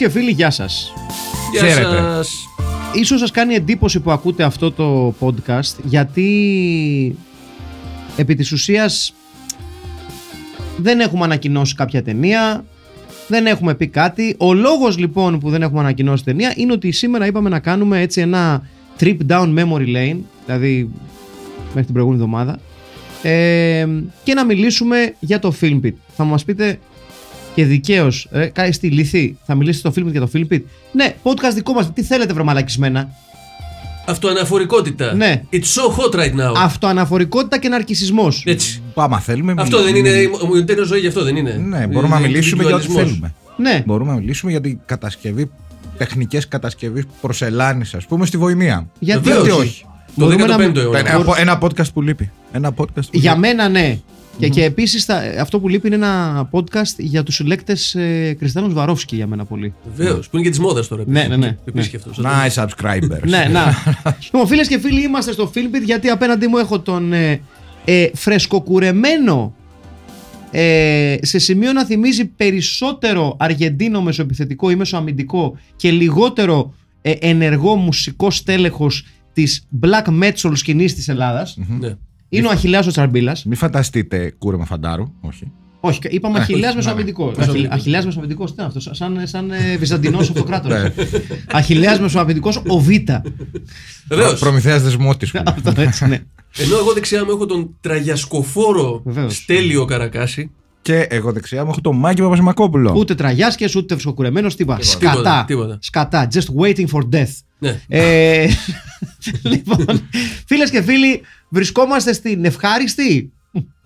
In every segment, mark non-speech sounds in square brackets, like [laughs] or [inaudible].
και φίλοι, γεια σας. Γεια Χαίρετε. σας. Ίσως σας κάνει εντύπωση που ακούτε αυτό το podcast γιατί επί της ουσίας δεν έχουμε ανακοινώσει κάποια ταινία, δεν έχουμε πει κάτι. Ο λόγος λοιπόν που δεν έχουμε ανακοινώσει ταινία είναι ότι σήμερα είπαμε να κάνουμε έτσι ένα trip down memory lane, δηλαδή μέχρι την προηγούμενη εβδομάδα ε, και να μιλήσουμε για το Film Pit. Θα μας πείτε και δικαίως, ε, κάει στη λυθή, θα μιλήσει στο Film Pit για το Film Pit. Ναι, podcast δικό μας, τι θέλετε βρε μαλακισμένα. Αυτοαναφορικότητα. Ναι. It's so hot right now. Αυτοαναφορικότητα και ναρκισισμός. Έτσι. Άμα θέλουμε. Αυτό μι- δεν μι- είναι. Μου είναι ζωή γι' αυτό δεν είναι. Ναι, μπορούμε να Είναι μιλήσουμε για ό,τι ιντιβιντουαλισμός. θέλουμε. Ναι, Μπορούμε να μιλήσουμε για την κατασκευή, τεχνικές κατασκευής προσελάνη, ας πούμε, στη Βοημία. γιατί Βεβαίως. όχι; όχι. Το Μπορούμε να 15ο μι- αιώνα. Ένα, ένα podcast που λείπει. Ένα podcast που Για λείπει. μένα ναι. Και, και επίσης θα- αυτό που λείπει είναι ένα podcast για τους συλλέκτες ε, Κριστιανός Βαρόφσκι για μένα πολύ. Βεβαίως. Που είναι και της μόδας τώρα. Ναι, ναι, ναι. Επίσης και αυτός. Nice subscribers. ναι, να. [laughs] λοιπόν, φίλες και φίλοι, είμαστε στο Filmbit γιατί απέναντί μου έχω τον ε, ε, φρεσκοκουρεμένο ε, σε σημείο να θυμίζει περισσότερο Αργεντίνο μεσοεπιθετικό ή μεσοαμυντικό και λιγότερο ε, ενεργό μουσικό στέλεχος της black metal σκηνής της Ελλάδας. Ναι. Είναι ο Αχιλέας ο Τσαρμπίλας. Μην φανταστείτε κούρεμα φαντάρου. Όχι. Όχι, είπαμε Ναι, Αχιλέας ναι, Μεσοαμυντικό. Μεσοαμυντικός. Αχιλέας Μεσοαμυντικό, τι είναι αυτό, σαν, σαν ε, Βυζαντινός αυτοκράτορα. [laughs] Ναι. Αχιλέας Μεσοαμυντικό, ο Β. Βεβαίω. Προμηθέας δεσμότης. [laughs] Αυτό έτσι, ναι. Ενώ εγώ δεξιά μου έχω τον τραγιασκοφόρο Βεβαίως. Στέλιο Καρακάση. Και εγώ δεξιά μου έχω το Μάκη Παπασημακόπουλο. Ούτε τραγιάσκες, ούτε φυσικοκουρεμένος, τίποτα. Τίποτα, Σκατά. τίποτα. Σκατά. Just waiting for death. Ναι. Ε, [laughs] λοιπόν, φίλες και φίλοι, βρισκόμαστε στην ευχάριστη.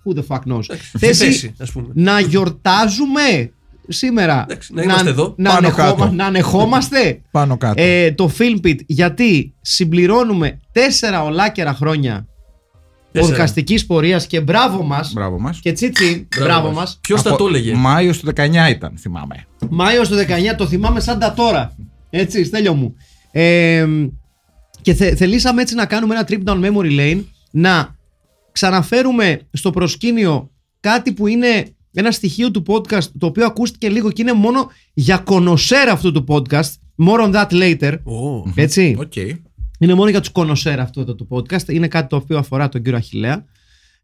Who the fuck knows. θέση, Θέση ας πούμε. να γιορτάζουμε σήμερα. Εντάξει, να είμαστε εδώ. Να, Πάνω ανεχόμα- κάτω. να ανεχόμαστε. Πάνω κάτω. ε, το Filmpit γιατί συμπληρώνουμε τέσσερα ολάκερα χρόνια Τέσσερα. podcastικής πορείας και μπράβο μας Μπράβο μας. και τσίτσι, μπράβο μας. Ποιος θα το έλεγε; Μάιο του 19 ήταν, θυμάμαι. Μάιος του 19 το θυμάμαι σαν τα τώρα. Έτσι, στέλιο μου. Ε, και θε- θελήσαμε έτσι να κάνουμε ένα trip down memory lane, να ξαναφέρουμε στο προσκήνιο κάτι που είναι ένα στοιχείο του podcast το οποίο ακούστηκε λίγο και είναι μόνο για connoisseurs αυτού του podcast. More on that later. Ω. Έτσι. Οκ. Είναι μόνο για τους connoisseurs αυτό εδώ το podcast. Είναι κάτι το οποίο αφορά τον κύριο Αχιλλέα.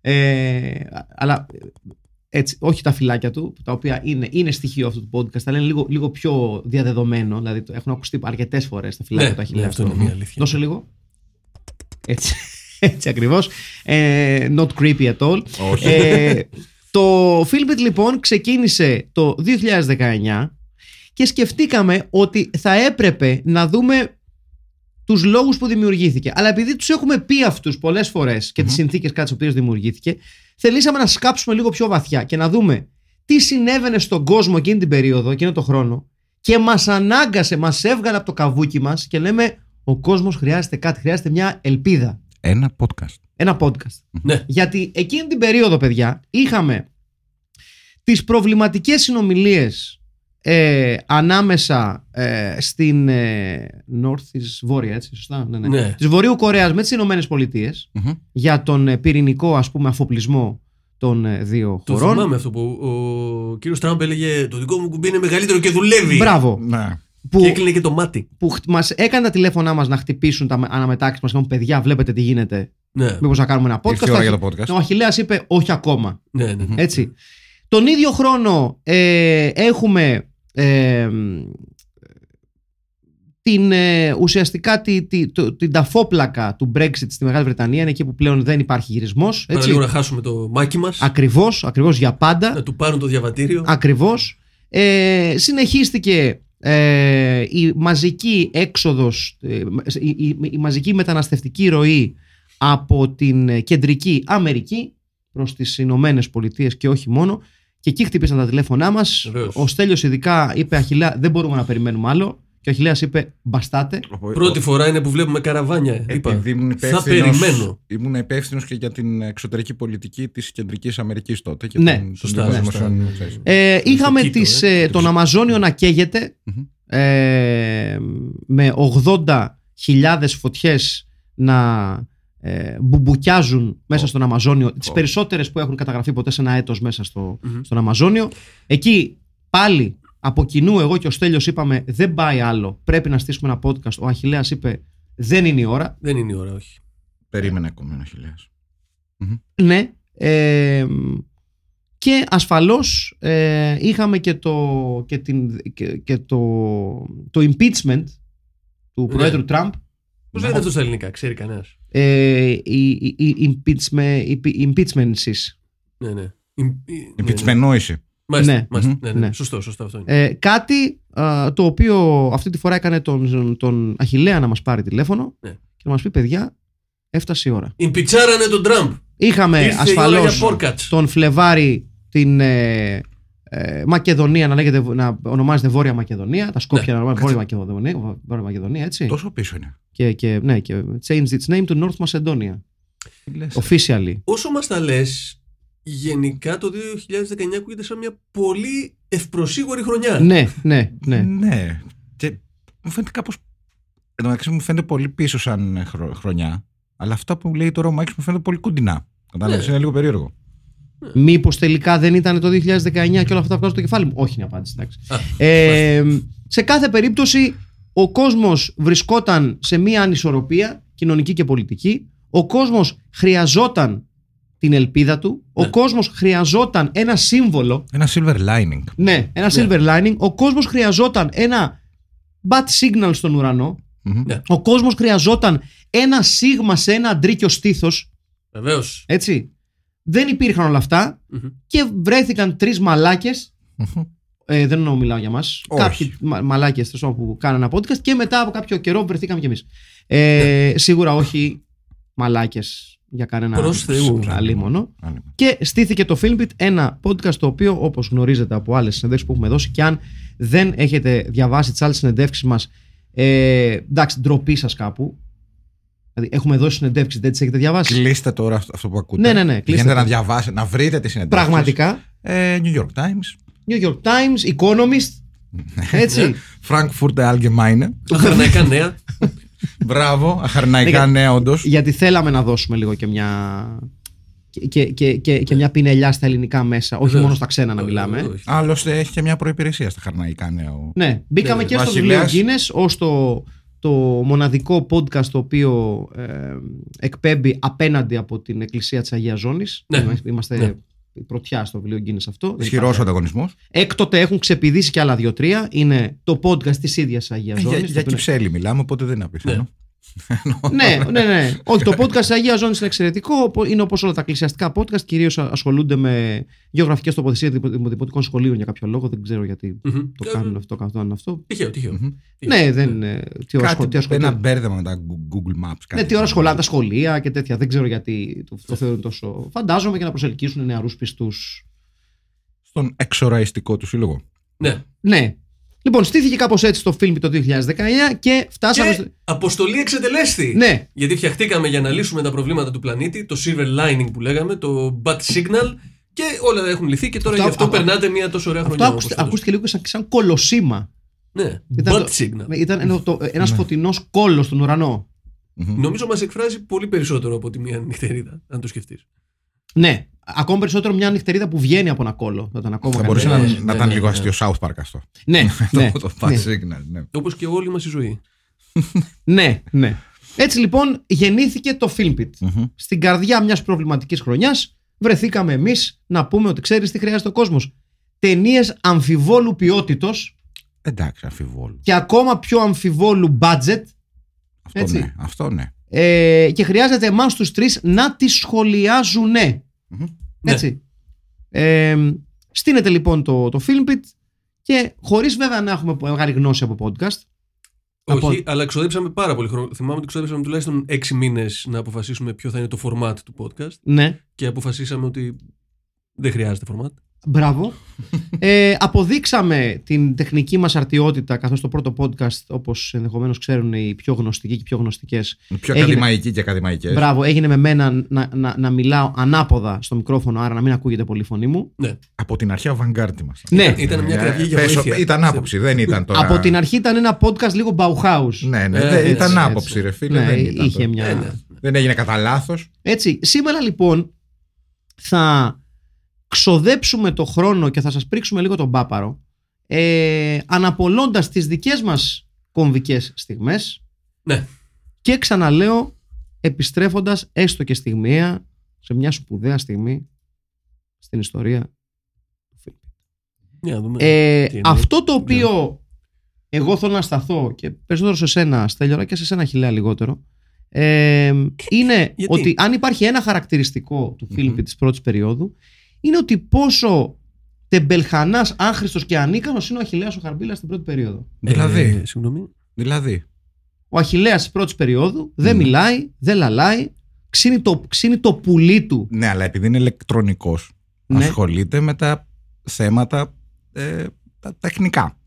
Ε, αλλά ε, έτσι, όχι τα φυλάκια του, τα οποία είναι, είναι στοιχείο αυτού του podcast, αλλά είναι λίγο, λίγο πιο διαδεδομένο. Δηλαδή το έχουν ακουστεί αρκετές φορές τα φυλάκια Ναι, του Αχιλλέα. ναι, αυτό είναι μια αλήθεια. Δώσε λίγο. Έτσι, έτσι ακριβώς. Ε, not creepy at all. Όχι. Ε, το Filmbit λοιπόν ξεκίνησε το 2019 και σκεφτήκαμε ότι θα έπρεπε να δούμε τους λόγους που δημιουργήθηκε. Αλλά επειδή τους έχουμε πει αυτούς πολλές φορές και τις συνθήκες κάτω στις οποίες δημιουργήθηκε, θελήσαμε να σκάψουμε λίγο πιο βαθιά και να δούμε τι συνέβαινε στον κόσμο εκείνη την περίοδο, εκείνο το χρόνο και μας ανάγκασε, μας έβγαλε από το καβούκι μας και λέμε ο κόσμος χρειάζεται κάτι, χρειάζεται μια ελπίδα. Ένα podcast. Ένα podcast. Ναι. Γιατί εκείνη την περίοδο, παιδιά, είχαμε τις προβληματικές συνομιλίες ε, ανάμεσα ε, στην ε, North της Βόρεια, έτσι, σωστά, ναι, ναι. Ναι. Της Βορείου Κορέας με τις Ηνωμένες Πολιτείες Μμμ. για τον ε, πυρηνικό, ας πούμε, αφοπλισμό των ε, δύο Το χωρών. θυμάμαι αυτό που ο κύριος Τραμπ έλεγε Το δικό μου κουμπί είναι μεγαλύτερο και δουλεύει. Μπράβο. Ναι. Που, Και έκλεινε και το μάτι. που χ- μας έκανε τα τηλέφωνά μας να χτυπήσουν τα αναμετάξεις μας. Λέγουν, παιδιά, βλέπετε τι γίνεται. Ναι, Μήπως να κάνουμε ένα podcast. Ήρθε η ώρα Ο για Αχι- το podcast. Ο Αχιλέας είπε, όχι ακόμα. ναι, ναι. ναι. Έτσι. Τον ίδιο χρόνο ε, έχουμε ε, την, ε, ουσιαστικά τη, τη- το- την ταφόπλακα του Brexit στη Μεγάλη Βρετανία. Είναι εκεί που πλέον δεν υπάρχει γυρισμός. Πάρα λίγο Έτσι. να χάσουμε το μάκι μας. Ακριβώς, ακριβώς για πάντα. Να του πάρουν το διαβατήριο. Ακριβώς. Ε, συνεχίστηκε ε, η μαζική έξοδος, ε, η, η- η μαζική μεταναστευτική ροή από την ε, κεντρική Αμερική προς τις Ηνωμένες Πολιτείες και όχι μόνο και εκεί χτύπησαν τα τηλέφωνά μας Βεβαίως. ο Στέλιος ειδικά είπε Αχιλέα δεν μπορούμε να περιμένουμε άλλο και ο Αχιλέας είπε μπαστάτε Πρώτη φορά είναι που βλέπουμε καραβάνια. Είπα. Επειδή ήμουν Θα υπεύθυνος, περιμένω. ήμουν υπεύθυνος και για την εξωτερική πολιτική της Κεντρικής Αμερικής τότε. Και Ναι, των- των σωστά, δημοσίων- ναι, ξέρεις. Ε, είχαμε Κίτο, τις, ε. ε, τον Αμαζόνιο να καίγεται Μμμ. ε, με 80.000 φωτιές να ε, μπουμπουκιάζουν μέσα στον Αμαζόνιο τις Ω. περισσότερες που έχουν καταγραφεί ποτέ σε ένα έτος μέσα στο, Μμμ. στον Αμαζόνιο εκεί πάλι από κοινού εγώ και ο Στέλιος είπαμε δεν πάει άλλο πρέπει να στήσουμε ένα podcast ο Αχιλέας είπε δεν είναι η ώρα Δεν είναι η ώρα, όχι. Περίμενε ακόμη ένα χιλιάς. Ναι. Ε, και ασφαλώς ε, είχαμε και το, και την, και, και το, το impeachment του Ναι. Προέδρου Τραμπ. Πώς λέγεται αυτό στα ελληνικά, ξέρει κανένας; Ε, η, η, η impeachment, η impeachmentsης. Ναι, ναι. Im- ναι, ναι. Επιτσμενόηση. Μάλιστα, Ναι. μάλιστα. Μμμ. Ναι, ναι. Ναι. Σωστό, σωστό αυτό είναι. Ε, κάτι α, το οποίο αυτή τη φορά έκανε τον, τον Αχιλέα να μας πάρει τηλέφωνο Ναι. και να μας πει παιδιά έφτασε η ώρα. Ιμπιτσάρανε τον Τραμπ. Είχαμε Ήρθε η ώρα ασφαλώς για πόρκατς. τον Φλεβάρι την ε, ε, Μακεδονία να, λέγεται, να ονομάζεται Βόρεια Μακεδονία, τα Σκόπια Ναι, να ονομάζεται Βόρεια Μακεδονία, Βόρεια Μακεδονία έτσι. Τόσο πίσω είναι. Και, και, ναι, και changed its name to North Macedonia. Τι λες. Officially. Όσο μας τα λες, γενικά το 2019 ακούγεται σαν μια πολύ ευπροσίγουρη χρονιά. ναι, ναι, ναι. Ναι. Και μου φαίνεται κάπως... Εν τω μεταξύ μου φαίνεται πολύ πίσω σαν ε, χρο- χρονιά. Αλλά αυτά που λέει τώρα ο Μάκης μου φαίνεται πολύ κοντινά. Κατάλαβες, Ναι. είναι λίγο περίεργο. Μήπως τελικά δεν ήταν το 2019 και όλα αυτά βγάζουν το κεφάλι μου; Όχι είναι η απάντηση. εντάξει. Α, Ε, σε κάθε περίπτωση ο κόσμος βρισκόταν σε μία ανισορροπία κοινωνική και πολιτική. Ο κόσμος χρειαζόταν την ελπίδα του. Ο Ναι. κόσμος χρειαζόταν ένα σύμβολο. Ένα silver lining. Ναι, ένα silver lining. Ο κόσμος χρειαζόταν ένα bat signal στον ουρανό. Μμμ. Ναι. Ο κόσμος χρειαζόταν ένα σίγμα σε ένα αντρίκιο στήθος. Βεβαίως. Έτσι. Δεν υπήρχαν όλα αυτά και βρέθηκαν τρεις μαλάκες Μμμ. ε, δεν εννοώ μιλάω για μας. Όχι. Κάποιοι μα, μαλάκες τέλος πάντων, που κάνανε ένα podcast και μετά από κάποιο καιρό βρεθήκαμε κι εμείς. Ε, Σίγουρα όχι μαλάκες για κανένα Προς Θεού. αλίμονο. Άλλη. Και στήθηκε το Filmbit, ένα podcast το οποίο όπως γνωρίζετε από άλλες συνεντεύξεις που έχουμε δώσει και αν δεν έχετε διαβάσει τις άλλες συνεντεύξεις μας ε, εντάξει, ντροπή σας κάπου. Δηλαδή έχουμε δώσει συνεντεύξεις, δεν τις έχετε διαβάσει. Κλείστε τώρα αυτό- αυτό που ακούτε. Ναι, ναι, ναι, κλείστε Πηγαίνετε το. να διαβάσετε, να βρείτε τη συνεντεύξη. Πραγματικά. Ε, New York Times, New York Times, Economist. Έτσι. Frankfurt Allgemeine. Αχαρναϊκά νέα. Μπράβο, αχαρναϊκά Ναι, νέα όντως. γιατί θέλαμε να δώσουμε λίγο και μια. Και, και, και, και μια πινελιά στα ελληνικά μέσα, όχι Βεβαίως. μόνο στα ξένα να μιλάμε. Όχι. Άλλωστε έχει και μια προπηρεσία στα χαρναϊκά νέα. ο- Ναι, μπήκαμε Ναι, και ναι. στο βιβλίο Βασιλέας. Guinness ως το, το μοναδικό podcast το οποίο ε, εκπέμπει απέναντι από την Εκκλησία της Αγίας Ζώνης. Ναι. Είμαστε- Είμαστε Ναι. η πρωτιά στο βιβλίο Guinness αυτό. Δεν Ισχυρός υπάρχει- ανταγωνισμός. Έκτοτε έχουν ξεπηδήσει και άλλα δύο-τρία. Είναι το podcast της ίδιας της Αγίας Για, Ζώνης. το για οποίο είναι- κυψέλη μιλάμε, οπότε δεν είναι απίθανο. Ναι, ναι, ναι. Όχι, το podcast τη Αγία Ζώνη είναι εξαιρετικό. Είναι όπως όλα τα εκκλησιαστικά podcast. Κυρίως ασχολούνται με γεωγραφικές τοποθεσίες δημοτικών σχολείων για κάποιο λόγο. Δεν ξέρω γιατί Μμμ. το Ε, κάνουν αυτό, κάνουν αυτό. Τυχαίο, τυχαίο. Μμμ. Ναι, δεν. ε, Τι ώρα, σχολ- τι ώρα Κάτι, ένα σχολεία. μπέρδεμα με τα Google Maps. Ναι, τι ώρα σχολάνε τα σχολεία και τέτοια. Δεν ξέρω γιατί το, το θεωρούν τόσο. Φαντάζομαι και να προσελκύσουν νεαρούς πιστούς. Στον εξοραϊστικό του σύλλογο. Ναι. Ναι. Λοιπόν, στήθηκε κάπως έτσι το φιλμ το 2019 και φτάσαμε. Και στο- αποστολή εξετελέστη. Ναι, Γιατί φτιαχτήκαμε για να λύσουμε τα προβλήματα του πλανήτη, το silver lining που λέγαμε, το bat signal και όλα έχουν λυθεί και τώρα Αυτό- γι' αυτό αυτό- περνάτε μια τόσο ωραία αυτό χρονιά. άκουστε- όπως ακούστηκε λίγο σαν, σαν κολοσσίμα. φέτος. Ναι, Ήταν bat το- signal. Ήταν ένα, το, ένας Ναι. φωτεινός κόλλος στον ουρανό. Μμμ. Νομίζω μας εκφράζει πολύ περισσότερο από τη μία νυχτερίδα, αν το σκεφτείς. Ναι, ακόμα περισσότερο μια νυχτερίδα που βγαίνει από ένα κόλλο. Θα ήταν ακόμα Θα καλύτερο. μπορούσε να, ναι, να ναι, ήταν ναι, λίγο ναι. αστείο South Park αυτό. Ναι, [laughs] ναι, το το Bad ναι, Signal. Ναι. Όπως και όλη μας η ζωή. [laughs] ναι, ναι. Έτσι λοιπόν γεννήθηκε το Filmpit. Μμμ. Στην καρδιά μιας προβληματικής χρονιάς βρεθήκαμε εμείς να πούμε ότι ξέρεις τι χρειάζεται ο κόσμος. Ταινίες αμφιβόλου ποιότητος Εντάξει, αμφιβόλου. και ακόμα πιο αμφιβόλου budget Αυτό Έτσι. ναι. Αυτό ναι. Ε, και χρειάζεται εμάς τους τρεις να τις σχολιάζουνε. Μμμ. Ναι. Έτσι. Ε, στείνεται λοιπόν το, το Filmpit Και χωρίς βέβαια να έχουμε μεγάλη γνώση από podcast. Όχι, Από- αλλά ξοδέψαμε πάρα πολύ χρόνο. Θυμάμαι ότι ξοδέψαμε τουλάχιστον 6 μήνες να αποφασίσουμε ποιο θα είναι το format του podcast Ναι, και αποφασίσαμε ότι δεν χρειάζεται format. Μπράβο. ε, αποδείξαμε την τεχνική μας αρτιότητα καθώς το πρώτο podcast όπως ενδεχομένως ξέρουν οι πιο γνωστικοί και οι πιο γνωστικές Πιο Έγινε. ακαδημαϊκοί και ακαδημαϊκές. Μπράβο, έγινε με μένα να, να, να μιλάω ανάποδα στο μικρόφωνο, άρα να μην ακούγεται πολύ η φωνή μου. Ναι. Από την αρχή αβανγκάρτη μας. Ναι, Ήταν μια κραυγή για Πες, βοήθεια. Ήταν άποψη, δεν ήταν τώρα. από την αρχή ήταν ένα podcast λίγο Bauhaus. Ναι, ναι, Ε, δεν- έτσι, ήταν έτσι. άποψη, ρε φίλε. Ναι, δεν, ήταν είχε τώρα. μια... Ε, ναι. δεν έγινε κατά λάθος. Έτσι, σήμερα λοιπόν θα ξοδέψουμε το χρόνο και θα σας πρίξουμε λίγο τον πάπαρο ε, αναπολώντας τις δικές μας κομβικές στιγμές Ναι. και ξαναλέω επιστρέφοντας έστω και στιγμιαία σε μια σπουδαία στιγμή στην ιστορία του φιλμ. Για να δούμε. Ε, τι εννοεί. αυτό το οποίο εγώ θέλω να σταθώ και περισσότερο σε σένα Στέλιο αλλά και σε σένα Χιλέα λιγότερο ε, είναι Γιατί; ότι αν υπάρχει ένα χαρακτηριστικό του φιλμ Μμμ. της πρώτης περίοδου είναι ότι πόσο τεμπελχανάς, άχρηστος και ανίκανος είναι ο Αχιλέας ο Χαρμπίλας στην πρώτη περίοδο. Δηλαδή, Ε, συγγνώμη. δηλαδή. Ο Αχιλέας της πρώτης περίοδου δεν Ναι. μιλάει, δεν λαλάει, ξύνει το, ξύνει το πουλί του. Ναι, αλλά επειδή είναι ηλεκτρονικός, Ναι. ασχολείται με τα θέματα ε, τα τεχνικά.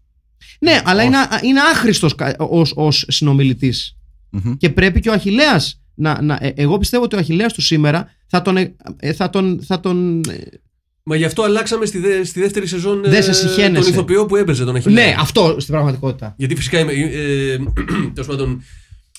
Ναι, αλλά Όχι. είναι, είναι άχρηστος κα- ως, ως συνομιλητής. Μμμ. Και πρέπει και ο Αχιλέας να, να, ε, εγώ πιστεύω ότι ο Αχιλέας του σήμερα θα τον, ε, ε, θα τον, θα τον ε, Μα γι' αυτό αλλάξαμε στη, δε- στη δεύτερη σεζόν Δεν σε ε, συχαίνεσαι. τον ηθοποιό που έπαιζε τον Αχιλέα. ναι, αυτό στην πραγματικότητα. Γιατί φυσικά είμαι, ε, τέλος πάντων,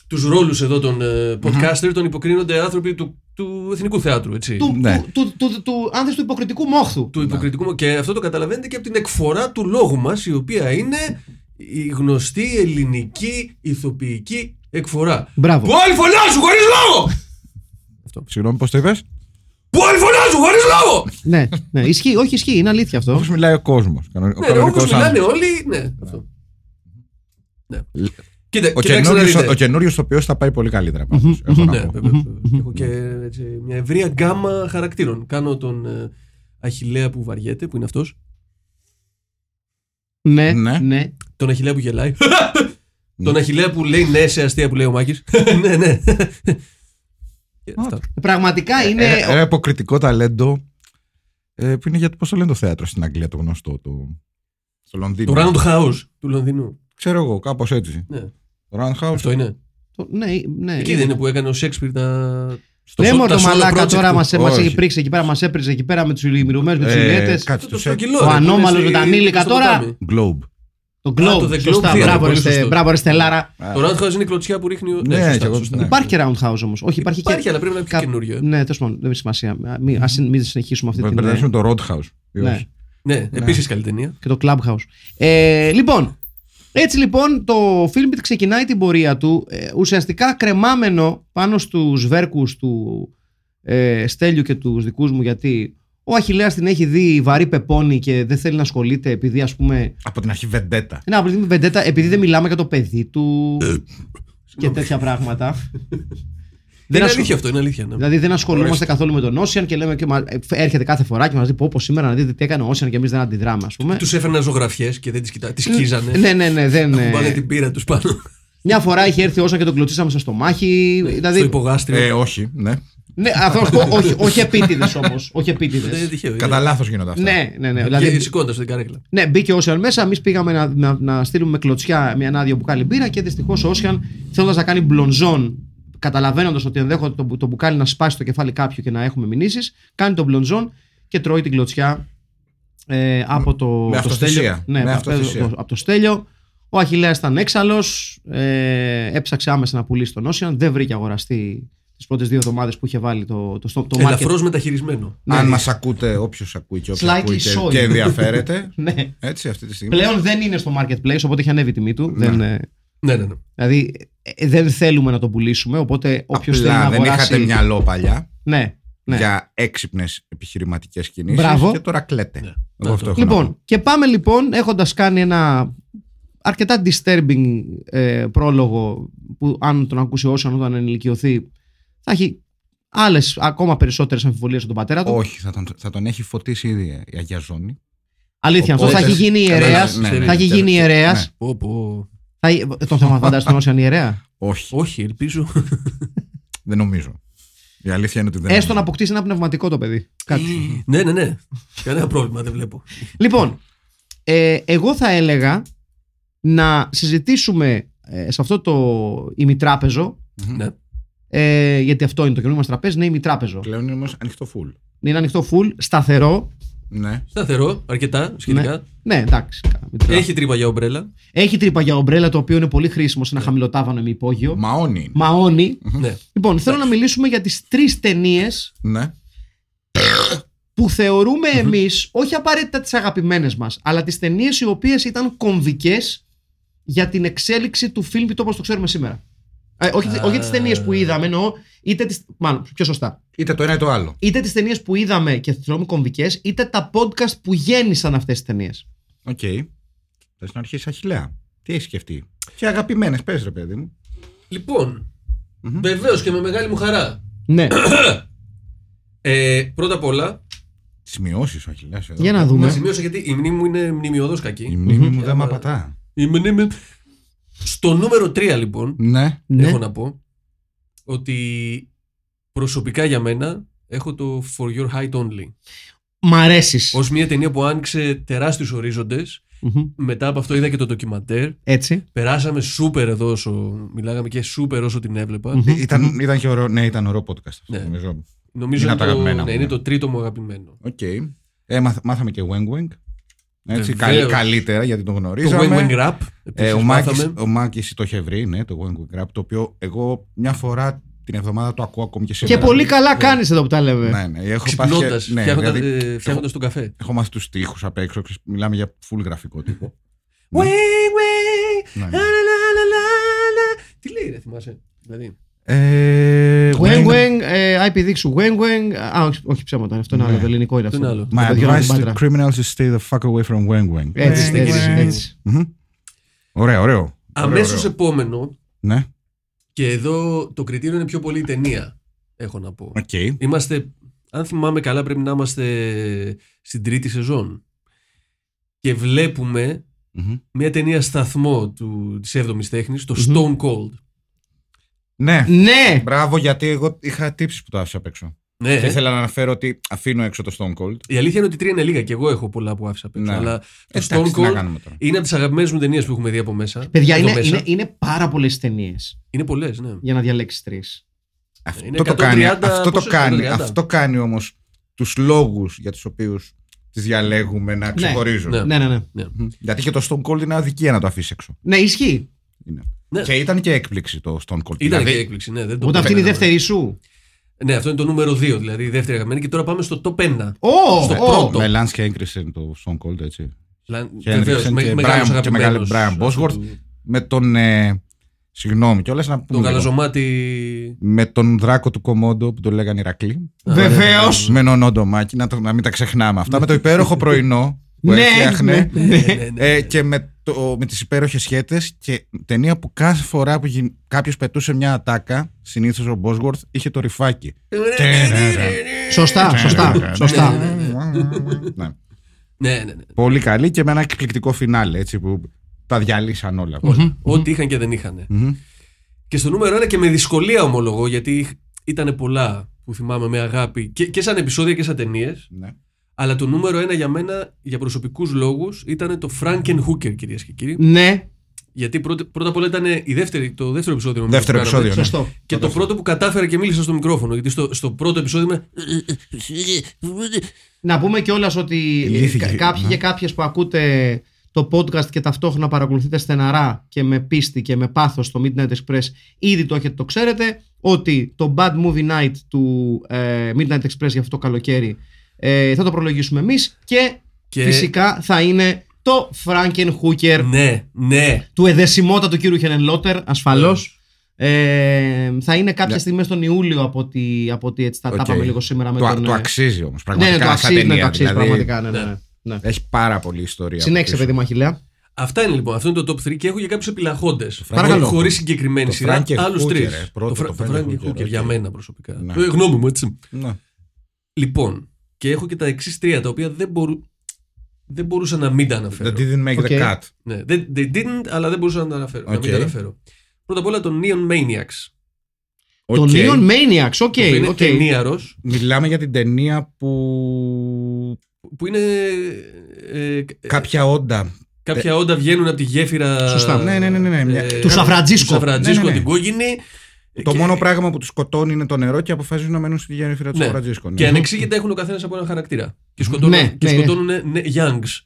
τους ρόλους εδώ των ε, podcaster τον υποκρίνονται άνθρωποι του, του εθνικού θεάτρου, έτσι. Του, Ναι. του, του, του, του, άνθες του υποκριτικού μόχθου. του υποκριτικού μου και αυτό το καταλαβαίνετε και από την εκφορά του λόγου μας η οποία είναι η γνωστή ελληνική ηθοποιική εκφορά. Μπράβο. Που όλοι φωνάζουν χωρίς λόγο! Συγγνώμη, πώς το είπες; Που όλοι φωνάζουν χωρίς λόγο! ναι, ναι, ισχύει, όχι ισχύει, είναι αλήθεια αυτό. Όπως μιλάει ο κόσμος. Ο Ναι, κανονικός όπως μιλάνε άνθρωπος. όλοι, ναι, αυτό. Ναι. Κοίτα, Ο κοιτάξτε να καινούριος- δείτε. Ο καινούριος ηθοποιό θα πάει πολύ καλύτερα. πάντως, έχω να Ναι, πω. βέβαια, βέβαια. Έχω και έτσι, μια ευρεία γκάμα χαρακτήρων. Κάνω τον ε, Αχιλέα που βαριέται, που είναι αυτός. Ναι, Ναι. ναι. Τον Αχιλέα που γελάει. [laughs] τον Αχιλέα που λέει ναι σε αστεία που λέει ο Μάκης. [laughs] ναι, ναι. Και αυτά. Πραγματικά είναι. Ε, Ένα υποκριτικό ταλέντο ε, που είναι για το πώς το λένε το θέατρο στην Αγγλία, το γνωστό. Το, στο Λονδίνο. Το Round House του Λονδίνου. Ξέρω εγώ, κάπως έτσι. Ναι. Το Round House. Αυτό είναι. το- ναι, ναι. Εκεί δεν είναι που έκανε ο Σέξπιρ τα. Στο Ναι, τα μόνο το solo μαλάκα project τώρα του. μας, μας Όχι. έχει πρίξει εκεί πέρα, μας έπριζε εκεί πέρα με τους ηλιμιρουμένους, με τους Ε, Ιουλιέτες. κάτι Το του στρογγυλό, Ο ρε, που είναι ανώμαλος στη- με τα ανήλικα στο τώρα. ποτάμι. Globe. Το Α, Globe, το The Globe σωστά, Theater, μπράβο, πολύ ρε, στε- σωστό. μπράβο ρε Στελάρα. Το Round House είναι η κλωτσιά που ρίχνει. ο- Ναι, σωστά, και εγώ- σωστά. ναι. Υπάρχει και Roundhouse όμως. Όχι, υπάρχει, Υπάρχει, και... αλλά πρέπει να είναι πιο κα- καινούριο. ε. Ναι, τέλος πάντων, δεν έχει σημασία. Μην, ας μην συνεχίσουμε αυτή Πρέπει την... να ε, με το Roadhouse. ή Ναι. όχι. Ναι, επίσης καλή ταινία. και το Clubhouse. Ε, λοιπόν, έτσι λοιπόν το Filmbit ξεκινάει την πορεία του ε, ουσιαστικά κρεμάμενο πάνω στους βέρκους του ε, Στέλιου και τους δικούς μου γιατί ο Αχιλέας την έχει δει βαρύ πεπόνι και δεν θέλει να ασχολείται επειδή ας πούμε Από την αρχή Βεντέτα. είναι από την βεντέτα επειδή δεν μιλάμε για το παιδί του και τέτοια πράγματα. [laughs] Είναι ασχολ- αλήθεια αυτό, είναι αλήθεια. ναι. Δηλαδή δεν ασχολούμαστε Ορίστε. καθόλου με τον Ocean και λέμε και μα- ε, έρχεται κάθε φορά και μας λέει πω πω σήμερα να δείτε τι έκανε ο Ocean και εμείς δεν αντιδράμε, ας πούμε. Τους έφερνα ζωγραφιές και δεν τις κοιτά. Τις σκίζανε. Ναι, ναι, ναι, δεν. ε, Πάνε την πύρα τους πάνω. Μια φορά είχε έρθει ο Ocean και τον κλωτσίσαμε στο στομάχι. Στο δηλαδή, υπογάστριο. Ε, όχι, ναι. Ναι, αυτό, αυτό όχι, όχι επίτηδες όμως. Όχι Δεν είναι επίτηδε. τυχαίο. είναι. Κατά λάθος γίνονται αυτά. Ναι, ναι, ναι. Δηλαδή, Δηλαδή, σηκώντα την καρέκλα. ναι, μπήκε ο Ocean μέσα. Εμείς πήγαμε να, να, να στείλουμε με κλωτσιά μια άδειο μπουκάλι μπύρα και δυστυχώς ο Ocean θέλοντας να κάνει μπλονζόν, καταλαβαίνοντας ότι ενδέχονται το, μπου- το μπουκάλι να σπάσει το κεφάλι κάποιου και να έχουμε μηνύσεις, κάνει τον μπλονζόν και τρώει την κλωτσιά ε, από το, Με το αυτοθυσία. στέλιο. Ναι, Με από, αυτοθυσία. το- από το στέλιο. Ο Αχιλέας ήταν έξαλλος, ε, έψαξε άμεσα να πουλήσει τον Ocean, δεν βρήκε αγοραστή τις πρώτες δύο εβδομάδες που είχε βάλει το, το, το, το market. Ελαφρώς μεταχειρισμένο. Ναι. Αν μας ακούτε, όποιος ακούει και όποιος Slightly ακούει και, soy. και ενδιαφέρεται. [laughs] Ναι. Έτσι, αυτή τη στιγμή. Πλέον δεν είναι στο marketplace, οπότε έχει ανέβει η τιμή του. Ναι. Δεν, ε, Ναι, ναι, ναι. δηλαδή ε, δεν θέλουμε να το πουλήσουμε, οπότε όποιος θέλει να Απλά δεν αγοράσει... είχατε μυαλό παλιά Ναι, ναι. για έξυπνες επιχειρηματικές κινήσεις. Μπράβο. Και τώρα κλαίτε. Ναι. Εγώ αυτό έχω να Λοιπόν, πω. και πάμε λοιπόν έχοντας κάνει ένα αρκετά disturbing ε, πρόλογο που αν τον ακούσει όσο όταν ενηλικιωθεί θα έχει άλλες ακόμα περισσότερες αμφιβολίες από τον πατέρα του. Όχι, θα τον, θα τον έχει φωτίσει ήδη η Αγία Ζώνη. Αλήθεια, αυτό Οπότε- θα έχει γίνει Καλά, ιερέας. ναι, ναι, Θα έχει ναι, γίνει ναι. ιερέας. Ναι. Πω, πω. Τον θέμα φαντάζεσαι τον σαν ιερέα; Όχι, Όχι, ελπίζω. [laughs] δεν νομίζω. Η αλήθεια είναι ότι δεν. Έστω να νομίζω. αποκτήσει ένα πνευματικό το παιδί. Κάτι. ναι, ναι, ναι. Κανένα πρόβλημα δεν βλέπω. Λοιπόν, ε, εγώ θα έλεγα να συζητήσουμε ε, σε αυτό το ημιτράπεζο. ναι. Ε, γιατί αυτό είναι το καινούργιο μας τραπέζι, είναι ημιτράπεζο. Πλέον είναι όμως ανοιχτό full. Είναι ανοιχτό full, σταθερό. Ναι. Σταθερό, αρκετά σχετικά. Ναι, εντάξει. καλά, μην τραβάμε. Έχει τρύπα για ομπρέλα. Έχει τρύπα για ομπρέλα το οποίο είναι πολύ χρήσιμο σε ένα χαμηλοτάβανο ημιυπόγειο. Μαόνι. είναι. Μαόνι. ναι. Λοιπόν, θέλω να μιλήσουμε για τις τρεις ταινίες Ναι. που θεωρούμε εμείς, όχι απαραίτητα τις αγαπημένες μας, αλλά τις ταινίες οι οποίες ήταν κομβικές για την εξέλιξη του φιλμ το όπως το ξέρουμε σήμερα. Ε, όχι, Α. όχι τις ταινίες που είδαμε, εννοώ, είτε τις, μάλλον, πιο σωστά. Είτε το ένα είτε το άλλο. Είτε τις ταινίες που είδαμε και θεωρούμε κομβικές, είτε τα podcast που γέννησαν αυτές τις ταινίες. Οκ. Θα να αρχίσεις Αχιλλέα; Τι έχεις σκεφτεί; Και αγαπημένες, πες ρε παιδί μου. Λοιπόν, βεβαίως και με μεγάλη μου χαρά. Ναι, Ε, πρώτα απ' όλα, Σημειώσει ο Αχιλλέα εδώ. για να να δούμε. σημειώσω γιατί η μνήμη μου είναι μνημειωδώς Η κακή. μνήμη μου Για δεν με να- απατά. Η μνήμη... Στο νούμερο 3 λοιπόν, Ναι. Ναι. έχω να πω ότι προσωπικά για μένα έχω το For Y'ur Height Only. Μ' αρέσεις. Ως μια ταινία που άνοιξε τεράστιους ορίζοντες. Μετά από αυτό είδα και το ντοκιμαντέρ. Έτσι. Περάσαμε σούπερ εδώ όσο μιλάγαμε και σούπερ όσο την έβλεπα. Μμμ. Ήταν, ήταν και ωραίο, ναι, ήταν ωραίο podcast. αυτό, Ναι. Νομίζω. Νομίζω Είναι είναι, από τα το, αγαπημένα ναι, μου, είναι ναι. το τρίτο μου αγαπημένο. Οκ. Ε, μάθ- μάθαμε και Weng Weng. Έτσι, Βεβαίως. καλύ- καλύτερα γιατί τον Το γνωρίζαμε. Wing Wing Rap. Ε, επίσης ο, Μάκης, μάθαμε. ο Μάκης το είχε βρει, ναι, το Wang Wang Rap, το οποίο εγώ μια φορά την εβδομάδα το ακούω ακόμη και σήμερα. Και πολύ καλά κάνεις εδώ που τα λέμε. Ναι, ναι, έχω πάθει. Ξυπνώντας, Ναι, φτιάχνοντας, δηλαδή, ε, φτιάχνοντας τον καφέ. έχω μάθει τους τοίχου απ' έξω. ξέρεις, Μιλάμε για full γραφικό τύπο. Wing Wing, Ναι. λα, λα, λα, λα, λα. Τι λέει ρε θυμάσαι. Δηλαδή. Ε, Wang Wang, ε, IP δείξου. Wang Wang. Α, όχι, όχι ψέματα, αυτό είναι άλλο. Ναι. Το ελληνικό είναι Αυτό αυτό. είναι άλλο. Το My παιδιό advice από την to Πάτρα. criminals is stay the fuck away from Weng Weng. Έτσι, Weng έτσι, Weng. έτσι. Μμμ. Ωραίο, ωραίο. Αμέσως ωραίο. επόμενο, Ναι, και εδώ το κριτήριο είναι πιο πολύ η ταινία, έχω να πω. οκ. Είμαστε, αν θυμάμαι καλά, πρέπει να είμαστε στην τρίτη σεζόν. Και βλέπουμε Μμμ. μια ταινία σταθμό του, της 7ης τέχνης, το Μμμ. Stone Cold. Ναι, Ναι! μπράβο γιατί εγώ είχα τύψεις που το άφησα απ' έξω. Ναι, Και ήθελα να αναφέρω ότι αφήνω έξω το Stone Cold. η αλήθεια είναι ότι τρία είναι λίγα και εγώ έχω πολλά που άφησα απ' έξω. Ναι. Αλλά το Εντάξει, Stone τι να Cold κάνουμε τώρα. είναι από τις αγαπημένες μου ταινίες που έχουμε δει από μέσα. Παιδιά, Εδώ είναι, μέσα. είναι, είναι πάρα πολλές ταινίες Είναι πολλές, ναι. για να διαλέξεις τρεις. Αυτό Είναι το 130, κάνει, αυτό το πόσες, κάνει, 130? αυτό κάνει όμως τους λόγους για τους οποίους τις διαλέγουμε να ξεχωρίζουν. Ναι. Ναι, ναι, ναι. ναι. Μμ. Γιατί και το Stone Cold είναι αδικία να το αφήσεις έξω. Ναι, ισχύει. Είναι. Ναι. Και ήταν και έκπληξη το Stone Cold. Ήταν Δηλαδή, και έκπληξη, ναι. Δεν το Ούτε αυτή είναι η περίμενα. δεύτερη σου. Ναι, αυτό είναι το νούμερο 2, δηλαδή η δεύτερη αγαπημένη. Και τώρα πάμε στο top 1. Ω! Στο ω. πρώτο. Με Lance και έγκρισε το Stone Cold έτσι. Και Henriksen και Brian- και μεγάλο Brian Bosworth. Με τον. Ε, συγγνώμη κιόλας να Το πούμε. λίγο. γαλαζομάτι. Με τον δράκο του Κομόντο που τον λέγανε Ηρακλή. Βεβαίως. Με τον Όντο Μάκη, να, το, να μην τα ξεχνάμε αυτά. με το υπέροχο πρωινό που Ναι, έφτιαχνε. ναι, ναι. Ε, και με, το, με τις υπέροχες σχέτες και ταινία που κάθε φορά που γι... κάποιος πετούσε μια ατάκα συνήθως ο Bosworth είχε το ρηφάκι Σωστά, σωστά. σωστά. ναι. Ναι, ναι, ναι. Πολύ καλή και με ένα εκπληκτικό φινάλε έτσι που τα διαλύσαν όλα. Ό,τι είχαν και δεν είχαν. Μμμ. Και στο νούμερο 1 και με δυσκολία ομολογώ, γιατί ήταν πολλά που θυμάμαι με αγάπη και, και σαν επεισόδια και σαν ταινίε. Ναι. Αλλά το νούμερο 1 για μένα, για προσωπικούς λόγους, ήταν το Frankenhooker, κυρίες και κύριοι. Ναι, Γιατί πρώτα, πρώτα απ' όλα ήταν η δεύτερη, το δεύτερο επεισόδιο. νομίζω, Δεύτερο που κάναμε. επεισόδιο, ναι. σωστό. Και το πρώτο που κατάφερα και μίλησα στο μικρόφωνο. Γιατί στο, στο πρώτο επεισόδιο είμαι. Να πούμε κιόλας ότι Λύθηκε, κα- κάποιοι ναι. και κάποιες που ακούτε το podcast και ταυτόχρονα παρακολουθείτε στενά και με πίστη και με πάθος το Midnight Express ήδη το έχετε το ξέρετε ότι το Bad Movie Night του ε, Midnight Express για αυτό το καλοκαίρι ε, θα το προλογίσουμε εμείς και, Και- φυσικά θα είναι το Frankenhooker ναι, ναι. του αιδεσιμότατου κύριου Henenlotter ασφαλώς ε, θα είναι κάποια Ναι. στιγμή στον Ιούλιο από ότι, από ότι έτσι τα Οκ. τάπαμε λίγο σήμερα με Το, τον... το ε, αξίζει όμως ναι, πραγματικά ναι, το σαν αξίζει, ναι, ταινία, το αξίζει δηλαδή, πραγματικά. Ναι, ναι, ναι. ναι. ναι. Έχει πάρα πολλή ιστορία. από Συνέχισε, πίσω. παιδί μου, Αχιλλέα. Αυτά είναι λοιπόν. Αυτό είναι το top 3 και έχω και κάποιους επιλαχόντες. Παρακαλώ. Χωρίς συγκεκριμένη Το σειρά. Frankenhooker, Άλλους τρεις. ε, πρώτο το, το Φρα- το Frankenhooker, Frankenhooker, OK. για μένα προσωπικά. Ναι. Ε, γνώμη μου, έτσι. Ναι. Λοιπόν, και έχω και τα εξής τρία τα οποία δεν μπορούν. δεν μπορούσα να μην τα αναφέρω. That didn't make OK. the cut. Ναι, they, they didn't, αλλά δεν μπορούσα να τα αναφέρω. Να μην Οκ. τα αναφέρω. Πρώτα απ' όλα τον Neon Maniacs. Το OK. Neon Maniacs, OK. που είναι οκ. ταινιάρος, Μιλάμε για την ταινία που που είναι. ε, ε, κάποια όντα. κάποια όντα βγαίνουν από τη γέφυρα. Σωστά. Ναι, ναι, ναι, ναι, ναι. Μια- Του Σαφραντζίσκο. Του Σαφραντζίσκο, Ναι, ναι, ναι. την κόκκινη. Το Και- μόνο πράγμα που τους σκοτώνει είναι το νερό και αποφασίζουν να μένουν στη γέφυρα του Ναι. Σαφραντζίσκο. Ναι. Και ανεξήγητα έχουν ο καθένας από έναν χαρακτήρα. Και σκοτώνουν, Ναι, και ναι, ναι. σκοτώνουν ναι, youngs.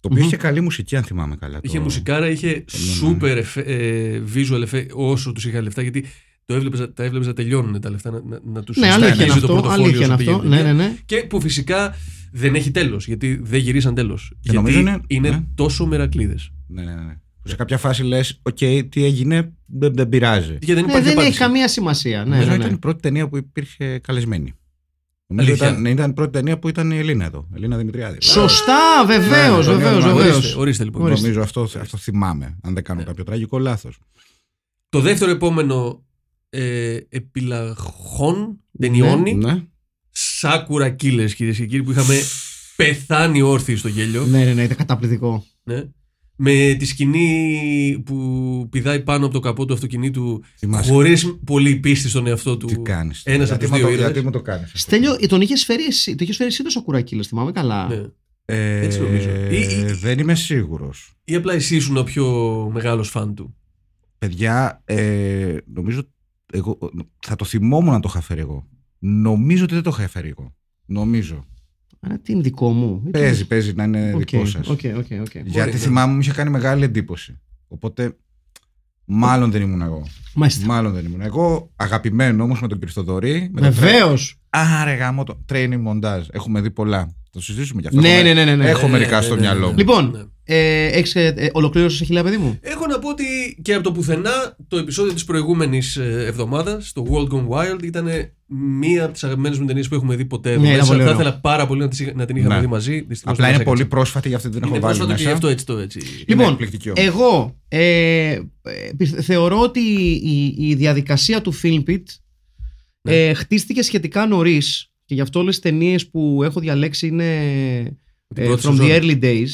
Το οποίο είχε καλή μουσική, αν θυμάμαι καλά. Είχε το... μουσικάρα, είχε ναι. super εφέ, ε, visual effect όσο τους είχαν λεφτά. Γιατί το έβλεπες, τα έβλεπες να τελειώνουν τα λεφτά, να, να, να τους Ναι, αλήθεια είναι το αυτό. πορτοφόλιο Αλήθεια είναι όσο πήγαινε αυτό. η Ναι, ταινία. ναι, ναι. Και που φυσικά δεν έχει τέλος, γιατί δεν γυρίσαν τέλος. Γιατί νομίζω είναι, είναι- ναι. τόσο μερακλήδες. Ναι, ναι, ναι. Σε κάποια φάση λες: Οκ, τι έγινε, δεν, δεν πειράζει. Γιατί δεν Ναι, υπάρχει δεν έχει απάντηση. καμία σημασία. Ναι, Νομίζω ναι, ήταν ναι. η πρώτη ταινία που υπήρχε καλεσμένη. Νομίζω Αλήθεια. ήταν, ναι, ήταν η πρώτη ταινία που ήταν η Ελίνα εδώ. Ελίνα Δημητριάδη. Σωστά, βεβαίως, Ναι, ναι, βεβαίως, ναι, ναι, βεβαίως. Ορίστε, ορίστε λοιπόν. Ορίστε. Νομίζω αυτό, αυτό θυμάμαι, αν δεν κάνω κάποιο τραγικό λάθος. Το δεύτερο επόμενο ε, επιλαχών ταινιώνει Ναι. Σάκουρα Killers κυρίες και κύριοι που είχαμε πεθάνει όρθιοι στο γέλιο. Ναι, ναι, ναι, ήταν καταπληκτικό. Ναι. Με τη σκηνή που πηδάει πάνω από το καπό του αυτοκινήτου Θυμάσαι. χωρίς πολύ πίστη στον εαυτό του. Τι κάνεις. Ένας από τους δύο ήρωες. Γιατί μου το κάνεις. Στέλιο, τον είχες φέρει εσύ, το είχες φέρει εσύ το Σακουράκιλο, θυμάμαι καλά. Ναι. Ε, Έτσι νομίζω. Ή- ή- δεν είμαι σίγουρος. Ή απλά εσύ ήσουν ο πιο μεγάλος φαν του. Παιδιά, ε, νομίζω. Εγώ, θα το θυμόμουν να το είχα φέρει εγώ. Νομίζω ότι δεν το είχα φέρει εγώ. Νομίζω. Άρα τι είναι δικό μου. Ή τι- Παίζει, παίζει να είναι Οκ, δικό σας. OK, OK, OK. Γιατί ναι. θυμάμαι μου είχε κάνει μεγάλη εντύπωση. Οπότε, μάλλον δεν ήμουν εγώ. Μάλιστα. Μάλλον δεν ήμουν εγώ. Αγαπημένο όμως με τον Χριστοδωρή. με το Βεβαίως. Άρε γάμο το training montage. Έχουμε δει πολλά. Θα το συζητήσουμε κι αυτό. Ναι, Έχουμε- ναι, ναι, ναι. Έχω Ναι, μερικά ναι, στο ναι, μυαλό ναι. μου. Λοιπόν, Ναι. Ε, έχεις, ε, ε, ολοκλήρωσες χιλιά, παιδί μου; Έχω να πω ότι και από το πουθενά το επεισόδιο της προηγούμενης ε, εβδομάδας, το World Gone Wild, ήταν μία από τις αγαπημένες μου ταινίες που έχουμε δει ποτέ εδώ Ναι, ήταν μέσα. πολύ Θα ωραίο. ήθελα πάρα πολύ να, τις, είχα- να την είχαμε Ναι. δει μαζί. Δυστυχώς Απλά δεν είναι μας πολύ έκατσε. πρόσφατη, γι' αυτό δεν την έχω Είναι βάλει πρόσφατο και γι' μέσα. αυτό έτσι το έτσι. Λοιπόν, εκπληκτική όμως. εγώ ε, ε, θεωρώ ότι η, η διαδικασία του Filmpit Ναι. ε, χτίστηκε σχετικά νωρίς και γι' αυτό όλες τις ταινίες που έχω διαλέξει είναι Την ε, πρώτη from the σεζόν. early days.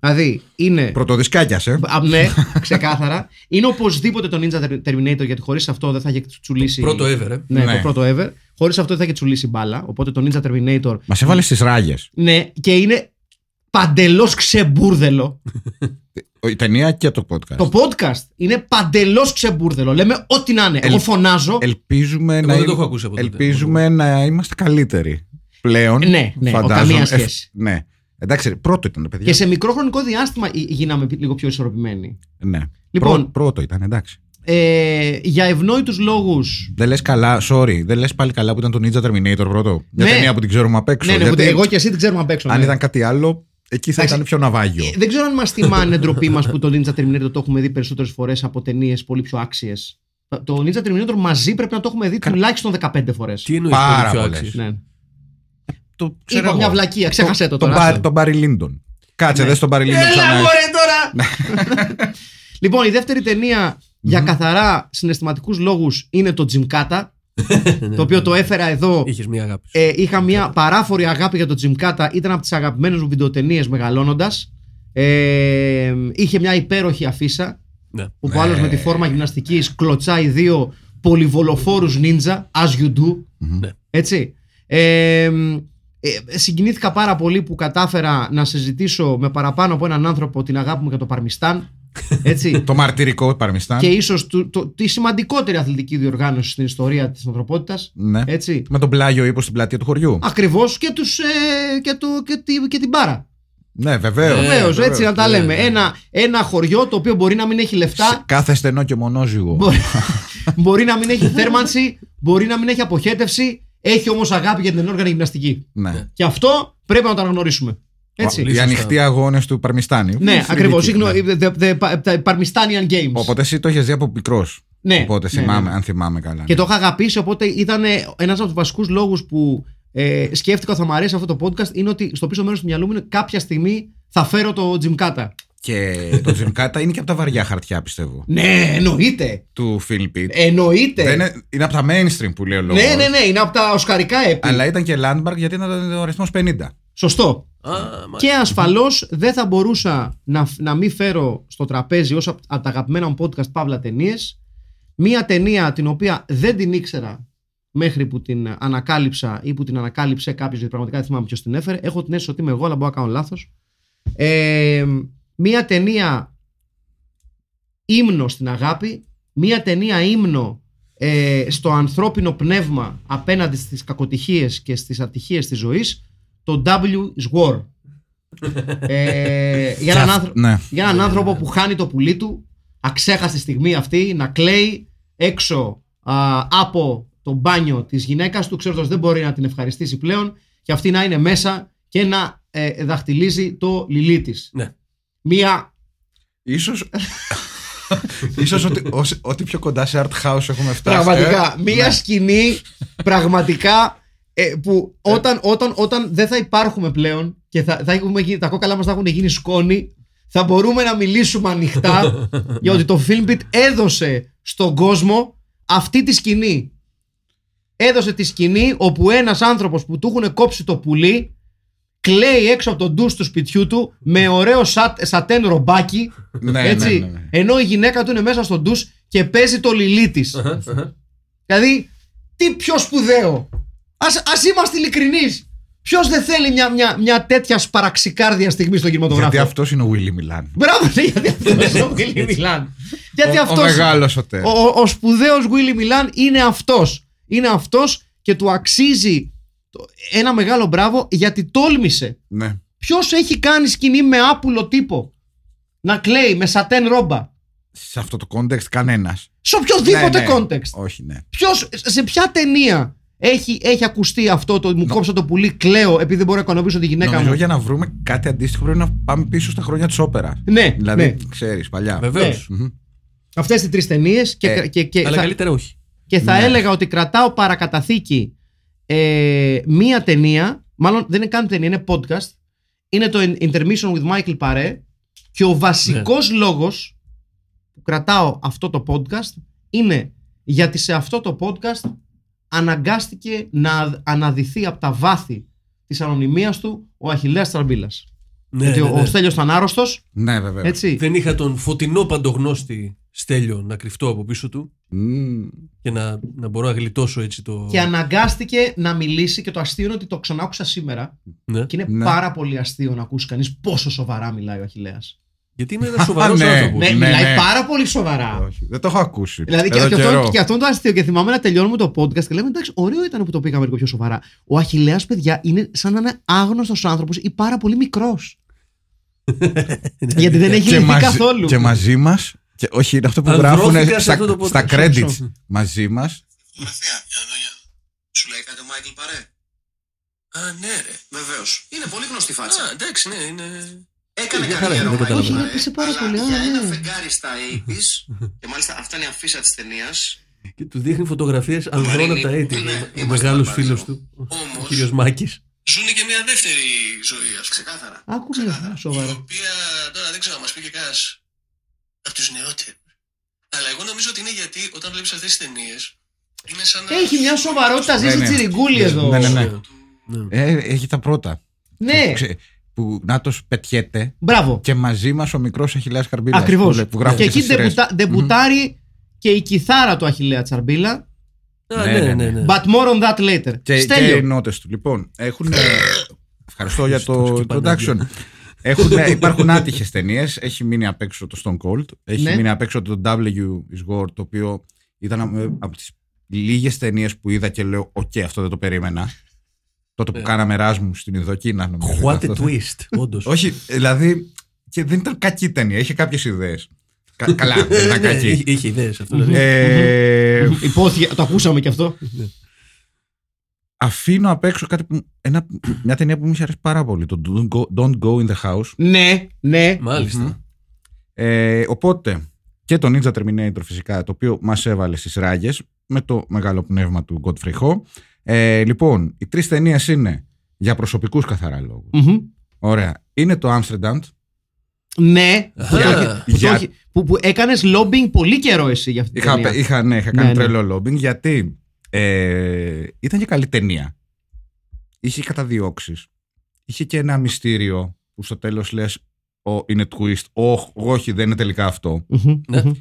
Α, Δηλαδή είναι. Πρωτοδισκάκιας, ε. Α, ναι, [laughs] ξεκάθαρα. Είναι οπωσδήποτε το Ninja Terminator γιατί χωρίς αυτό δεν θα είχε τσουλήσει. Πρώτο ever, ε. Ναι, Ναι. το πρώτο ever. Χωρίς αυτό δεν θα είχε τσουλήσει μπάλα. Οπότε το Ninja Terminator. Μας έβαλε στις ράγες. Ναι, και είναι παντελώς ξεμπούρδελο. [laughs] Η ταινία και το podcast. το podcast είναι παντελώς ξεμπούρδελο. Λέμε ό,τι να είναι. Εγώ Ελ- φωνάζω. Ελπίζουμε, Εγώ να, δεν το ειμ- έχω ακούσει από τότε. ελπίζουμε να είμαστε καλύτεροι. Πλέον. Ναι, ναι, ο, φαντάζομαι. καμία Ε, σχέση. ναι. Εντάξει, πρώτο ήταν, παιδιά. Και σε μικρό χρονικό διάστημα γι- γίναμε λίγο πιο ισορροπημένοι. Ναι. Λοιπόν. Πρω- πρώτο ήταν, εντάξει. Ε, για ευνόητους λόγους. Δεν λες καλά, sorry, δεν λες πάλι καλά που ήταν το Ninja Terminator πρώτο. Μια Ναι. ταινία που την ξέρουμε απ' έξω. Ναι, ναι, γιατί που εγώ και εσύ την ξέρουμε απ' έξω. αν ναι. ήταν κάτι άλλο, εκεί θα Εντάξει. ήταν πιο ναυάγιο. Ε, Δεν ξέρω αν μας θυμάνε ντροπή μας που το Ninja Terminator το έχουμε δει περισσότερες φορές από ταινίες πολύ πιο άξιες. Το Ninja Terminator μαζί πρέπει να το έχουμε δει τουλάχιστον 15 φορές. Τι εννοείς Πάρα πολύ πιο πολλές. άξιες; Ναι. Το ξέρω Είπα εγώ. μια βλακεία, ξέχασε το Τον τώρα. Μπα- άστο. Τον Μπάρι Λίντον. Κάτσε, Ναι. δες τον Μπάρι Λίντον Έλα ξανά. μωρέ τώρα! [laughs] λοιπόν, η δεύτερη ταινία για καθαρά συναισθηματικούς λόγους είναι το Τζιμκάτα, το οποίο το έφερα εδώ. Είχες μία αγάπη. σου. Ε, είχα μια παράφορη αγάπη για το Τζιμκάτα, ήταν από τις αγαπημένες μου βιντεοτενίες μεγαλώνοντας. Ε, είχε μια υπέροχη αφίσα, Ναι. όπου ο άλλος με τη φόρμα γυμναστικής κλωτσάει δύο πολυβολοφόρους νίντζα, as you do. Ναι. Έτσι. Ε, ε, συγκινήθηκα πάρα πολύ που κατάφερα να συζητήσω με παραπάνω από έναν άνθρωπο την αγάπη μου για το Παρμιστάν. Έτσι. [laughs] Το μαρτυρικό Παρμιστάν. και ίσως τη σημαντικότερη αθλητική διοργάνωση στην ιστορία της ανθρωπότητας. Ναι. Έτσι. Με τον πλάγιο ύπο στην πλατεία του χωριού. Ακριβώς και, τους, ε, και, το, και, τη, και την μπάρα. Ναι, βεβαίως. Ε, Βεβαίως, βεβαίως, έτσι να τα ναι, λέμε. ναι. Ένα, ένα χωριό το οποίο μπορεί να μην έχει λεφτά, Κάθε στενό και μονόζυγο. μπορεί, [laughs] μπορεί να μην έχει θέρμανση, μπορεί να μην έχει αποχέτευση, έχει όμως αγάπη για την ενόργανη γυμναστική. Ναι. Και αυτό πρέπει να το αναγνωρίσουμε. Έτσι. Πολύ Οι σωστά. ανοιχτοί αγώνες του Παρμιστάνιου. Ναι, Φιλική, ακριβώς. ναι. The, the, the Parmistanian Games. Οπότε εσύ το είχε δει από μικρός. ναι, Οπότε ναι, θυμάμαι, ναι. αν θυμάμαι καλά. Και το είχα αγαπήσει, οπότε ήταν ένας από τους βασικούς λόγους που ε, σκέφτηκα ότι θα μου αρέσει αυτό το podcast είναι ότι στο πίσω μέρος του μυαλού μου είναι κάποια στιγμή θα φέρω το Jim Kata. Και το Τζιμκάτα είναι και από τα βαριά χαρτιά, πιστεύω. Ναι, εννοείται. Του Phil Pitt. Εννοείται. Δεν είναι, είναι από τα mainstream που λέει ο λόγος. ναι, ναι, ναι, είναι από τα οσκαρικά έπι. Αλλά ήταν και Landmark γιατί ήταν ο αριθμός 50. Σωστό. Α, μάλιστα. Και ασφαλώς δεν θα μπορούσα να, να μην φέρω στο τραπέζι ως από τα αγαπημένα μου podcast Παύλα ταινίες. Μία ταινία την οποία δεν την ήξερα μέχρι που την ανακάλυψα ή που την ανακάλυψε κάποιος, γιατί πραγματικά δεν θυμάμαι ποιος την έφερε. Έχω την αίσθηση ότι είμαι εγώ, αλλά μπορώ να κάνω λάθος. Ε, μία ταινία ύμνο στην αγάπη, μία ταινία ύμνο ε, στο ανθρώπινο πνεύμα απέναντι στις κακοτυχίες και στις ατυχίες της ζωής, το W is War. ε, για, έναν [laughs] άνθρω- Ναι. για έναν άνθρωπο που χάνει το πουλί του, αξέχαστη στιγμή αυτή, να κλαίει έξω α, από το μπάνιο της γυναίκας του, ξέροντας δεν μπορεί να την ευχαριστήσει πλέον και αυτή να είναι μέσα και να ε, δαχτυλίζει το λιλί της. Ναι. Μία Ίσως, ίσως ότι, ως- ό,τι πιο κοντά σε art house έχουμε φτάσει. Πραγματικά. ε. Μία σκηνή πραγματικά ε, που όταν, όταν, όταν δεν θα υπάρχουμε πλέον και θα, θα έχουμε γίνει, τα κόκαλά μας θα έχουν γίνει σκόνη, θα μπορούμε να μιλήσουμε ανοιχτά [laughs] για ότι το Filmbit έδωσε στον κόσμο αυτή τη σκηνή. Έδωσε τη σκηνή όπου ένας άνθρωπος που του έχουν κόψει το πουλί κλαίει έξω από τον ντους του σπιτιού του με ωραίο σατ, σατέν ρομπάκι Ναι, έτσι, ναι, ναι, ναι. ενώ η γυναίκα του είναι μέσα στον ντους και παίζει το λιλί της. δηλαδή, τι πιο σπουδαίο. Ας, ας είμαστε ειλικρινείς. Ποιος δεν θέλει μια, μια, μια τέτοια σπαραξικάρδια στιγμή στον κινηματογράφο; Γιατί αυτός είναι ο Willy Milan. Μπράβο, ναι, γιατί αυτός είναι ο Willy Milan. γιατί Ο- ο αυτός, μεγάλος ο Τερ. ο, ο, ο σπουδαίος Willy Milan είναι αυτός. Είναι αυτός και του αξίζει το- ένα μεγάλο μπράβο γιατί τόλμησε. Ναι. Ποιος έχει κάνει σκηνή με άπουλο τύπο να κλαίει με σατέν ρόμπα; Σε αυτό το context κανένας. Σε οποιοδήποτε context. Όχι, ναι. Ποιος, σε ποια ταινία έχει, έχει ακουστεί αυτό το μου κόψα το πουλί, κλαίω επειδή δεν μπορώ να ικανοποιήσω τη γυναίκα Νομίζω μου. για να βρούμε κάτι αντίστοιχο πρέπει να πάμε πίσω στα χρόνια της όπερας. Ναι, Δηλαδή, ναι. ξέρεις, παλιά. Βεβαίως. Ναι. Μμμ. Αυτές οι τρεις ταινίες και, Ε, και, και, Αλλά θα, καλύτερα όχι. και θα Ναι. έλεγα ότι κρατάω παρακαταθήκη ε, μία ταινία, μάλλον δεν είναι καν ταινία, είναι podcast. Είναι το Intermission with Michael Paré και ο βασικός λόγος που κρατάω αυτό το podcast είναι γιατί σε αυτό το podcast αναγκάστηκε να αναδυθεί από τα βάθη της ανωνυμίας του ο Αχιλέας Τραμπίλας. Ναι, γιατί ναι, ο, ναι. ο Στέλιος ήταν άρρωστος, Ναι, βέβαια. έτσι. Δεν είχα τον φωτεινό παντογνώστη Στέλιο να κρυφτώ από πίσω του Μμμ. και να, να μπορώ να γλιτώσω έτσι το. Και αναγκάστηκε να μιλήσει και το αστείο είναι ότι το ξανάκουσα σήμερα Ναι. και είναι Ναι. πάρα πολύ αστείο να ακούσει κανείς πόσο σοβαρά μιλάει ο Αχιλέας. Γιατί είμαι [laughs] ένας σοβαρός ναι. άνθρωπος. Ναι, ναι, μιλάει ναι. πάρα πολύ σοβαρά. Όχι, δεν το έχω ακούσει. Δηλαδή και, Εδώ και, καιρό. αυτό, και αυτό είναι το αστείο. Και θυμάμαι να τελειώνουμε το podcast και λέμε εντάξει, ωραίο ήταν που το πήγαμε λίγο πιο σοβαρά. Ο Αχιλλέα, παιδιά, είναι σαν να είναι άγνωστος άνθρωπος ή πάρα πολύ μικρός. Γιατί δεν έχει και, λυθεί μαζί, καθόλου. και μαζί μας. Όχι, είναι αυτό που Ανδρώθηκα γράφουν σε στα, αυτό το podcast. στα credits. μαζί μας. Φωτογραφία. Για να δω, για. Σου λέει κάτι ο Michael Paré; Α, ναι, ρε. Βεβαίως. Είναι πολύ γνωστή φάτσα. Α, εντάξει, ναι, είναι. Έκανε Μια χαρά καριέρα είναι, ο δεν Μάικλ καταλαβαίνω. Παρέ, Όχι, έπεσε πάρα αλλά πολύ, α, Για ένα ναι. φεγγάρι στα 80's, και μάλιστα αυτά είναι η αφίσα της ταινίας. Και του δείχνει φωτογραφίες ανδρών από τα Μαρίνη, 80. ναι, Ο είμαστε μεγάλος πάρα φίλος εδώ. του, ο Όμως- κύριος Μάκης. Ζουν και μια δεύτερη ζωή, ας ξεκάθαρα. Άκου με, Ξεκάθαρα. σοβαρά. Η οποία τώρα δεν ξέρω, μας πει και κανένας από τους νεότερους. Αλλά εγώ νομίζω ότι είναι γιατί όταν βλέπεις αυτές τις ταινίες. Είναι σαν να. Έχει μια σοβαρότητα, ζεις Ναι, σε ναι. τσιριγκούλη εδώ. Ναι, ναι, ναι. Ναι. Ε, έχει τα πρώτα. Ναι, Ξε- που να το πετιέται μπράβο. και μαζί μας ο μικρός Αχιλέας Καρμπίλα. Ακριβώς. Που, που γράφει Και και εκεί στις σειρές. ντεμπουτά- ντεμπutάρει και η κιθάρα του Αχιλλέα Τσαρμπίλα. Α, Ναι, ναι, ναι, ναι. ναι. ναι. But more on that later. Και, και Στέλιο. οι νότες του. Λοιπόν, έχουν. Ευχαριστώ για το Χριστός και introduction. Έχουν, υπάρχουν άτυχες ταινίες. Έχει μείνει απ' έξω το Stone Cold. Έχει Ναι. μείνει απ' έξω το W Is War, το οποίο ήταν ε, από τις λίγες ταινίες που είδα και λέω: Οκ, αυτό δεν το περίμενα. Τότε που Ναι. κάναμε Εράσμου στην Ινδοκίνα, νομίζω. What a Αυτό. twist, όντως. Όχι, δηλαδή. Και δεν ήταν κακή ταινία. Είχε κάποιες ιδέες. Καλά, δεν ήταν κακή. Είχε, είχε ιδέες αυτό. δηλαδή. Ε, [laughs] Υπόθηκε, το ακούσαμε και αυτό. αφήνω απ' έξω κάτι που, ένα, μια ταινία που μου είχε αρέσει πάρα πολύ. Το Don't Go, Don't Go in the House. Ναι, ναι. Μάλιστα. Ε, οπότε και το Ninja Terminator φυσικά, το οποίο μας έβαλε στις ράγες με το μεγάλο πνεύμα του Godfrey Ho. Ε, λοιπόν, οι τρεις ταινίες είναι για προσωπικούς καθαρά λόγους. Μμμ. Ωραία. Είναι το Amsterdam. Ναι. Που, το Για- έχει- που, το για- έχει- που, που έκανες lobbying πολύ καιρό εσύ για αυτή την Είχα, ταινία. είχα, ναι, είχα κάνει Ναι, ναι. τρελό lobbying γιατί ε, ήταν και καλή ταινία. Είχε καταδιώξεις. είχε και ένα μυστήριο που στο τέλος λες «Ω, είναι twist, «Ωχ, όχι δεν είναι τελικά αυτό». Μμμ, Ναι. μμμ.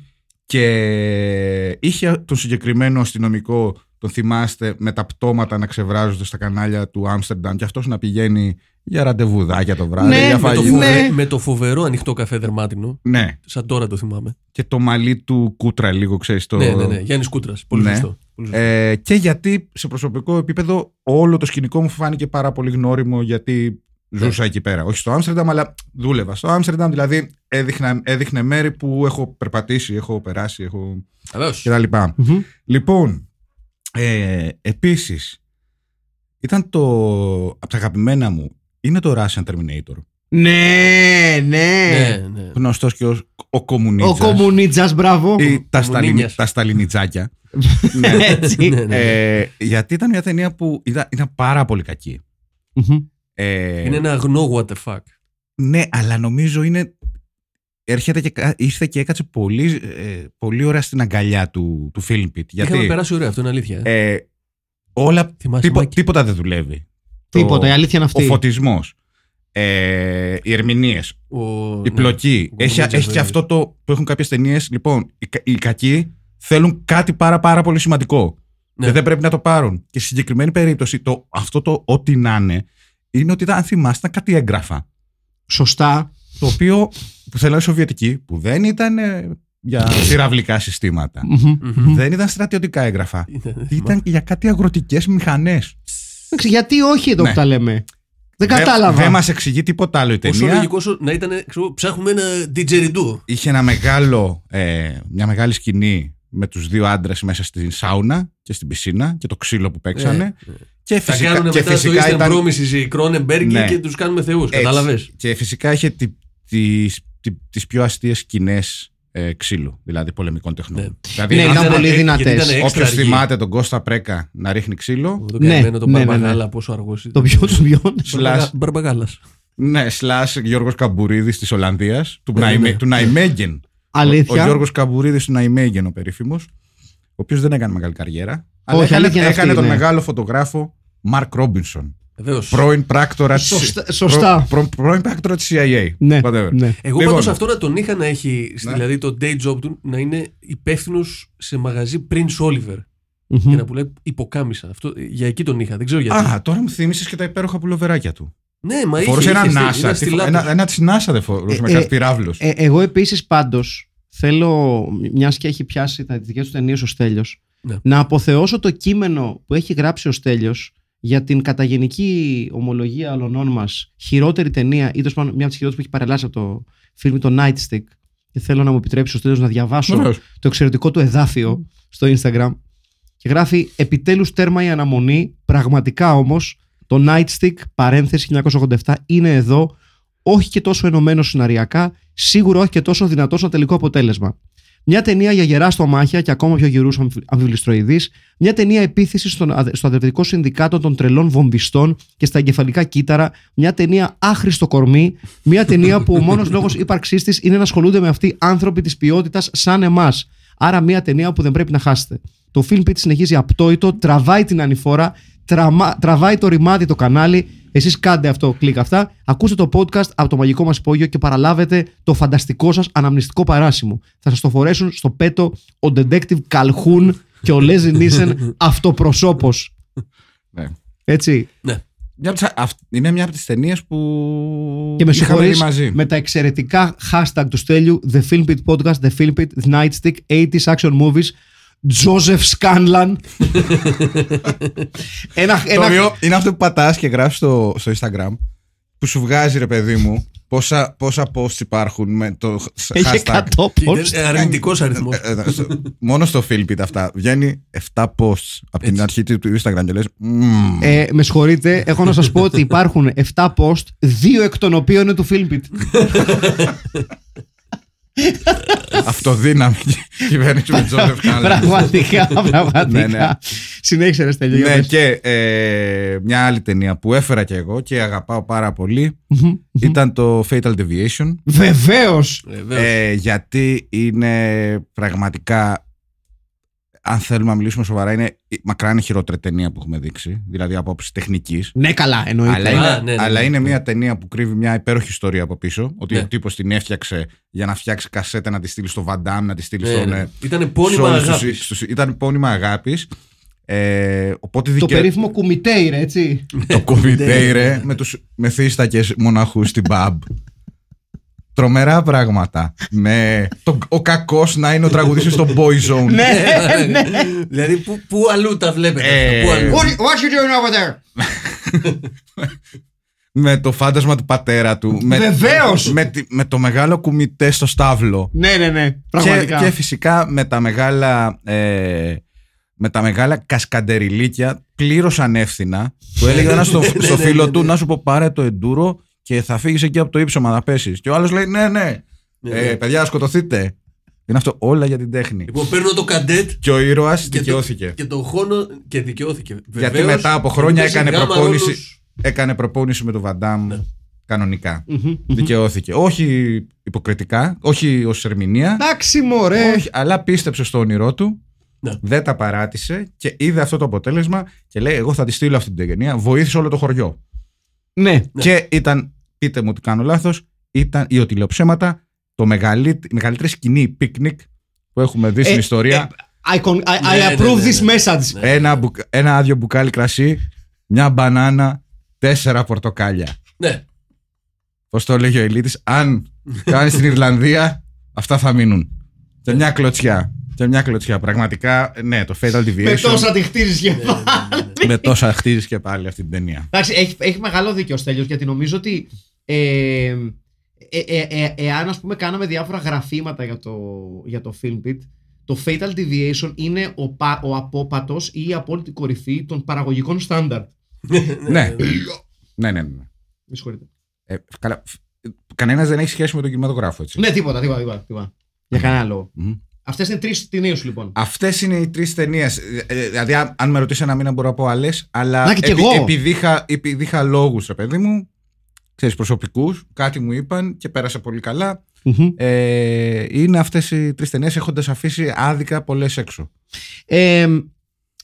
Και είχε τον συγκεκριμένο αστυνομικό, τον θυμάστε, με τα πτώματα να ξεβράζονται στα κανάλια του Άμστερνταμ και αυτός να πηγαίνει για ραντεβουδάκια το βράδυ, Ναι, για με Με το, φαγητό. Ναι. φοβε- με το φοβερό ανοιχτό καφέ δερμάτινο. Ναι, Σαν τώρα το θυμάμαι. και το μαλλί του κούτρα λίγο, ξέρεις. Το... Ναι, ναι, ναι. Γιάννης Κούτρας. Πολύ Ναι. σωστό. Πολύ σωστό. Ε, και γιατί σε προσωπικό επίπεδο όλο το σκηνικό μου φάνηκε πάρα πολύ γνώριμο γιατί ζούσα εκεί πέρα. Όχι στο Άμστερνταμ, αλλά δούλευα στο Άμστερνταμ. Δηλαδή έδειχνα, έδειχνε μέρη που έχω περπατήσει, έχω περάσει, έχω Βεβαίως. κτλ. Μμμ. Λοιπόν, ε, επίσης, ήταν το, από τα αγαπημένα μου, είναι το Russian Terminator. Ναι, ναι. Ναι, ναι. Γνωστός και ως ο Ο Κομμουνίτσας. Κομμουνίτσα, μπράβο. ή τα, σταλινι, Κομμουνίνιας. τα σταλινιτσάκια. [laughs] ναι. Έτσι. Ναι, ναι. Ε, γιατί ήταν μια ταινία που ήταν, ήταν πάρα πολύ κακή. Μμμ. Ε, Είναι ένα αγνό what the fuck. Ναι, αλλά νομίζω είναι. Έρχεται και, κα- ήρθε και έκατσε πολύ, ε, πολύ ωραία στην αγκαλιά του, του Film Pit. Γιατί Είχαμε περάσει ωραία, αυτό είναι αλήθεια. Ε. ε, όλα, Θυμάσαι, τίπο- Μάκη; τίποτα δεν δουλεύει. Τίποτα, Το- η αλήθεια είναι αυτή. Ο φωτισμός, ε, οι ερμηνείες, Ο, η ναι. πλοκή. Ο Έχει, Κομμουνίτσας, έχει και βέβαια. αυτό το που έχουν κάποιες ταινίες. Λοιπόν, οι, κα- οι κακοί θέλουν κάτι πάρα πάρα πολύ σημαντικό. Ναι. Και δεν πρέπει να το πάρουν. Και στη συγκεκριμένη περίπτωση, το, αυτό το ό,τι να είναι, είναι ότι ήταν, αν θυμάστε, ήταν κάτι έγγραφα. Σωστά. Το οποίο που θέλανε οι Σοβιετικοί, που δεν ήταν ε, για πυραυλικά συστήματα. Μμμ. Μμμ. Δεν ήταν στρατιωτικά έγγραφα. Ήταν- Ήταν για κάτι αγροτικές μηχανές. Εντάξει, Γιατί όχι εδώ Ναι. που τα λέμε; Δεν Δεν- κατάλαβα. Δεν μας εξηγεί τίποτα άλλο η Πόσο ταινία. λογικό όσο να ήταν. Ξέρω, ψάχνουμε ένα didgeridoo. Είχε ένα μεγάλο, ε, μια μεγάλη σκηνή με τους δύο άντρες μέσα στην σάουνα και στην πισίνα και το ξύλο που παίξανε. Ε, Και Θα φυσικά, κάνουν και μετά στο φυσικά Eastern ήταν, Promises οι Κρόνεμπεργκοι Ναι. και τους κάνουμε θεούς. Έτσι. Κατάλαβε. Και φυσικά είχε τη, τις, τη- τις πιο αστείες σκηνές ε, ξύλου, δηλαδή πολεμικών τεχνών. Ναι. Δηλαδή, Ναι, αν- ήταν πολύ ε, δυνατές. γιατί ήταν έξτρα όποιος αργή. θυμάται τον Κώστα Πρέκα να ρίχνει ξύλο, Το Ναι, καημένο, τον ναι, ναι, ναι. Μπαρμπαγάλα, πόσο αργός ήταν. Το πιο του πιο. Slash. Μπαρμπαγάλα. ναι, σλάς Γιώργος Καμπουρίδης της Ολλανδίας, του, Ναι, ναι, Ναϊμέ- ναι. του Ναϊμέγεν. Ο, ο Αλήθεια. Γιώργος Καμπουρίδης του Ναϊμέγεν, ο περίφημος, ο οποίος δεν έκανε μεγάλη καριέρα, αλλά Όχι, έκανε, αλήθεια είναι έκανε αυτή, τον ναι. μεγάλο φωτογράφο Μαρκ Ρόμπινσον, Βεβαίως. πρώην πράκτορα της, Σωστά- σωστά. προ- προ- πρώην πράκτορα της CIA. Ναι, Whatever. ναι. Εγώ Λοιπόν. πάντως αυτό να τον είχα να έχει, Ναι. δηλαδή το day job του, να είναι υπεύθυνος σε μαγαζί Prince Oliver. Μμμ. Και να πουλάει υποκάμισα. Αυτό, για εκεί τον είχα. Δεν ξέρω γιατί. Α, τώρα μου θύμισες και τα υπέροχα πουλοβεράκια του. ναι, μα Φορούσε είχε, ένα είχε, NASA. ήταν τι στη φο- Λάμπρος. Ένα, ένα της NASA δεν φορούσε με Ε, κάτι ε, πυράβλους. Ε, εγώ επίσης πάντως θέλω, μιας και έχει πιάσει τα δικές του ταινίες ο Στέλιος, Ναι. να αποθεώσω το κείμενο που έχει γράψει ο Στέλιος για την καταγενική ομολογία όλων μας χειρότερη ταινία, ή τέλος πάντων μια από τις χειρότερες που έχει παρελάσει από το φιλμ το Nightstick. Και θέλω να μου επιτρέψεις ο Στέλιος να διαβάσω Βεβαίως. το εξαιρετικό του εδάφιο στο Instagram. Και γράφει επιτέλους τέρμα η αναμονή. Πραγματικά όμως το Nightstick παρένθεση 1987 είναι εδώ. Όχι και τόσο ενωμένο σεναριακά, σίγουρα όχι και τόσο δυνατό στο τελικό αποτέλεσμα. Μια ταινία για γερά στομάχια και ακόμα πιο γερούς αμφιβληστροειδεί. Μια ταινία επίθεση στον, αδε- στο αδερφικό συνδικάτο των τρελών βομβιστών και στα εγκεφαλικά κύτταρα. Μια ταινία άχρηστο κορμί. Μια ταινία που ο μόνος λόγος ύπαρξής της είναι να ασχολούνται με αυτή άνθρωποι της ποιότητας σαν εμάς. Άρα μια ταινία που δεν πρέπει να χάσετε. Το Film Pit συνεχίζει απτόητο, τραβάει την ανηφόρα, τραμα- τραβάει το ρημάδι το κανάλι. Εσείς κάντε αυτό, κλικ αυτά. Ακούστε το podcast από το μαγικό μας υπόγειο και παραλάβετε το φανταστικό σας αναμνηστικό παράσημο. Θα σας το φορέσουν στο πέτο ο Detective Calhoun και ο Λέζι Νίσεν [laughs] αυτοπροσώπος. Ναι. Έτσι. Ναι. Μια από τις- αυ- είναι μια από τις ταινίες που Και με είχαμε δει συγχωρείς μαζί. με τα εξαιρετικά hashtag του Στέλιου The Film Pit Podcast, The Film Pit, The Nightstick, 80s Action Movies, Joseph Scanlan. ένα, Το ένα, οποίο είναι αυτό που πατάς και γράφεις στο, στο Instagram που σου βγάζει ρε παιδί μου πόσα, πόσα posts υπάρχουν με το έχει hashtag. 100 posts. Ήταν αρνητικός αριθμός. Ε, ε, στο- μόνο στο Philpit αυτά. Βγαίνει 7 posts από την Έτσι. αρχή του του Instagram και λες «Μμμ». Ε, με συγχωρείτε, έχω να σας πω ότι υπάρχουν 7 post, δύο εκ των οποίων είναι του Filmpit. [laughs] Αυτοδύναμη κυβέρνηση με Τζόσεφ Κάλλαν. πραγματικά, πραγματικά. Ναι, ναι. Συνέχισε ρες Στέλιο. για Ναι, πες. και ε, μια άλλη ταινία που έφερα και εγώ και αγαπάω πάρα πολύ Μμμ. ήταν το Fatal Deviation. Βεβαίως. Βεβαίως. Ε, γιατί είναι πραγματικά αν θέλουμε να μιλήσουμε σοβαρά, είναι η μακράν η χειρότερη ταινία που έχουμε δείξει. Δηλαδή από άποψη τεχνικής. Ναι, καλά, εννοείται. Αλλά, Α, είναι, ναι, ναι, αλλά ναι, είναι ναι. μια ταινία που κρύβει μια υπέροχη ιστορία από πίσω. Ότι Ναι. ο τύπος την έφτιαξε για να φτιάξει κασέτα να τη στείλει στο Βαντάμ, να τη στείλει Ναι, στον. ναι. ε, Ήταν σε πόνιμα όλους τους- αγάπης. στους- ήταν πόνιμα αγάπης. Ε, οπότε Το δικαι... περίφημο κουμιτέιρ, έτσι. το κοβιτέιρε με τους μεθύστακες μοναχούς στην [laughs] pub. Τρομερά πράγματα. Με το, ο κακός να είναι ο τραγουδιστής στο Boyzone. ναι, ναι. Δηλαδή, πού, πού αλλού τα βλέπετε. Ε, αυτά, πού αλλού; What, what you doing over there? [laughs] με το φάντασμα του πατέρα του. Με, Βεβαίως! Με, τη- με το μεγάλο κουμιτέ στο στάβλο. Ναι, ναι, ναι. Και, Πραγματικά. και φυσικά με τα μεγάλα, ε, με τα μεγάλα κασκαντεριλίκια πλήρως ανεύθυνα που έλεγε ένας στο, στο ναι, φίλο ναι, του ναι. να σου πω πάρε το εντούρο και θα φύγεις εκεί από το ύψωμα να πέσεις. Και ο άλλος λέει ναι, ναι. Ναι, Ε, ναι. παιδιά, σκοτωθείτε. Είναι αυτό όλα για την τέχνη. Λοιπόν, παίρνω το καντέτ Και ο ήρωας και το- δικαιώθηκε. Και το χώνο και δικαιώθηκε. Γιατί Βεβαίως, μετά από χρόνια έπαιζε έκανε γάμα προπόνηση, ρόλους. έκανε προπόνηση με τον Βαντάμ Ναι. κανονικά. Μμμ. Δικαιώθηκε. Όχι υποκριτικά, όχι ως ερμηνεία. Εντάξει, μωρέ. Όχι, αλλά πίστεψε στο όνειρό του. Ναι. Δεν τα παράτησε και είδε αυτό το αποτέλεσμα και λέει: Εγώ θα τη στείλω αυτή την ταινία. Βοήθησε όλο το χωριό. Ναι. Και ήταν, πείτε μου ότι κάνω λάθος, ήταν ή ότι λέω ψέματα, το μεγαλύτερη, η μεγαλύτερη σκηνή πίκνικ που έχουμε δει στην Ε, ιστορία. I, con- I, I Ναι, ναι, approve ναι, this ναι. message. Ναι. Ένα, μπουκ- ένα άδειο μπουκάλι κρασί, μια μπανάνα, τέσσερα πορτοκάλια. Ναι. Πώς το λέγει ο Ελίτης, αν κάνει στην Ιρλανδία, αυτά θα μείνουν. Και μια κλωτσιά. Και μια κλωτσιά. Πραγματικά, ναι, το Fatal Deviation. Με τόσα τη χτίζεις Ναι, και πάλι. με τόσα χτίζεις και πάλι αυτή την ταινία. Εντάξει, έχει, έχει μεγάλο δίκιο ο Στέλιος γιατί νομίζω ότι ε, ε, ε, ε, εάν ας πούμε κάναμε διάφορα γραφήματα για το, για το Film Pit το Fatal Deviation είναι ο, πα, ο απόπατος ή η απόλυτη κορυφή των παραγωγικών στάνταρ. ναι. ναι, ναι, ναι. Με συγχωρείτε. Ε, καλά, Κανένας δεν έχει σχέση με τον κινηματογράφο, έτσι. Ναι, τίποτα, τίποτα, τίποτα. τίποτα. Για κανένα λόγο. Μμμ. Αυτές είναι τρεις ταινίες σου λοιπόν. Αυτές είναι οι τρεις ταινίες. Δηλαδή, αν- αν με ρωτήσει ένα μήνα μπορώ να πω άλλες, αλλά Να, και εγώ. επειδή είχα, επειδή είχα λόγους, ρε παιδί μου, ξέρεις, προσωπικούς, κάτι μου είπαν και πέρασε πολύ καλά. Ε, είναι αυτές οι τρεις ταινίες έχοντας αφήσει άδικα πολλές έξω. Ε,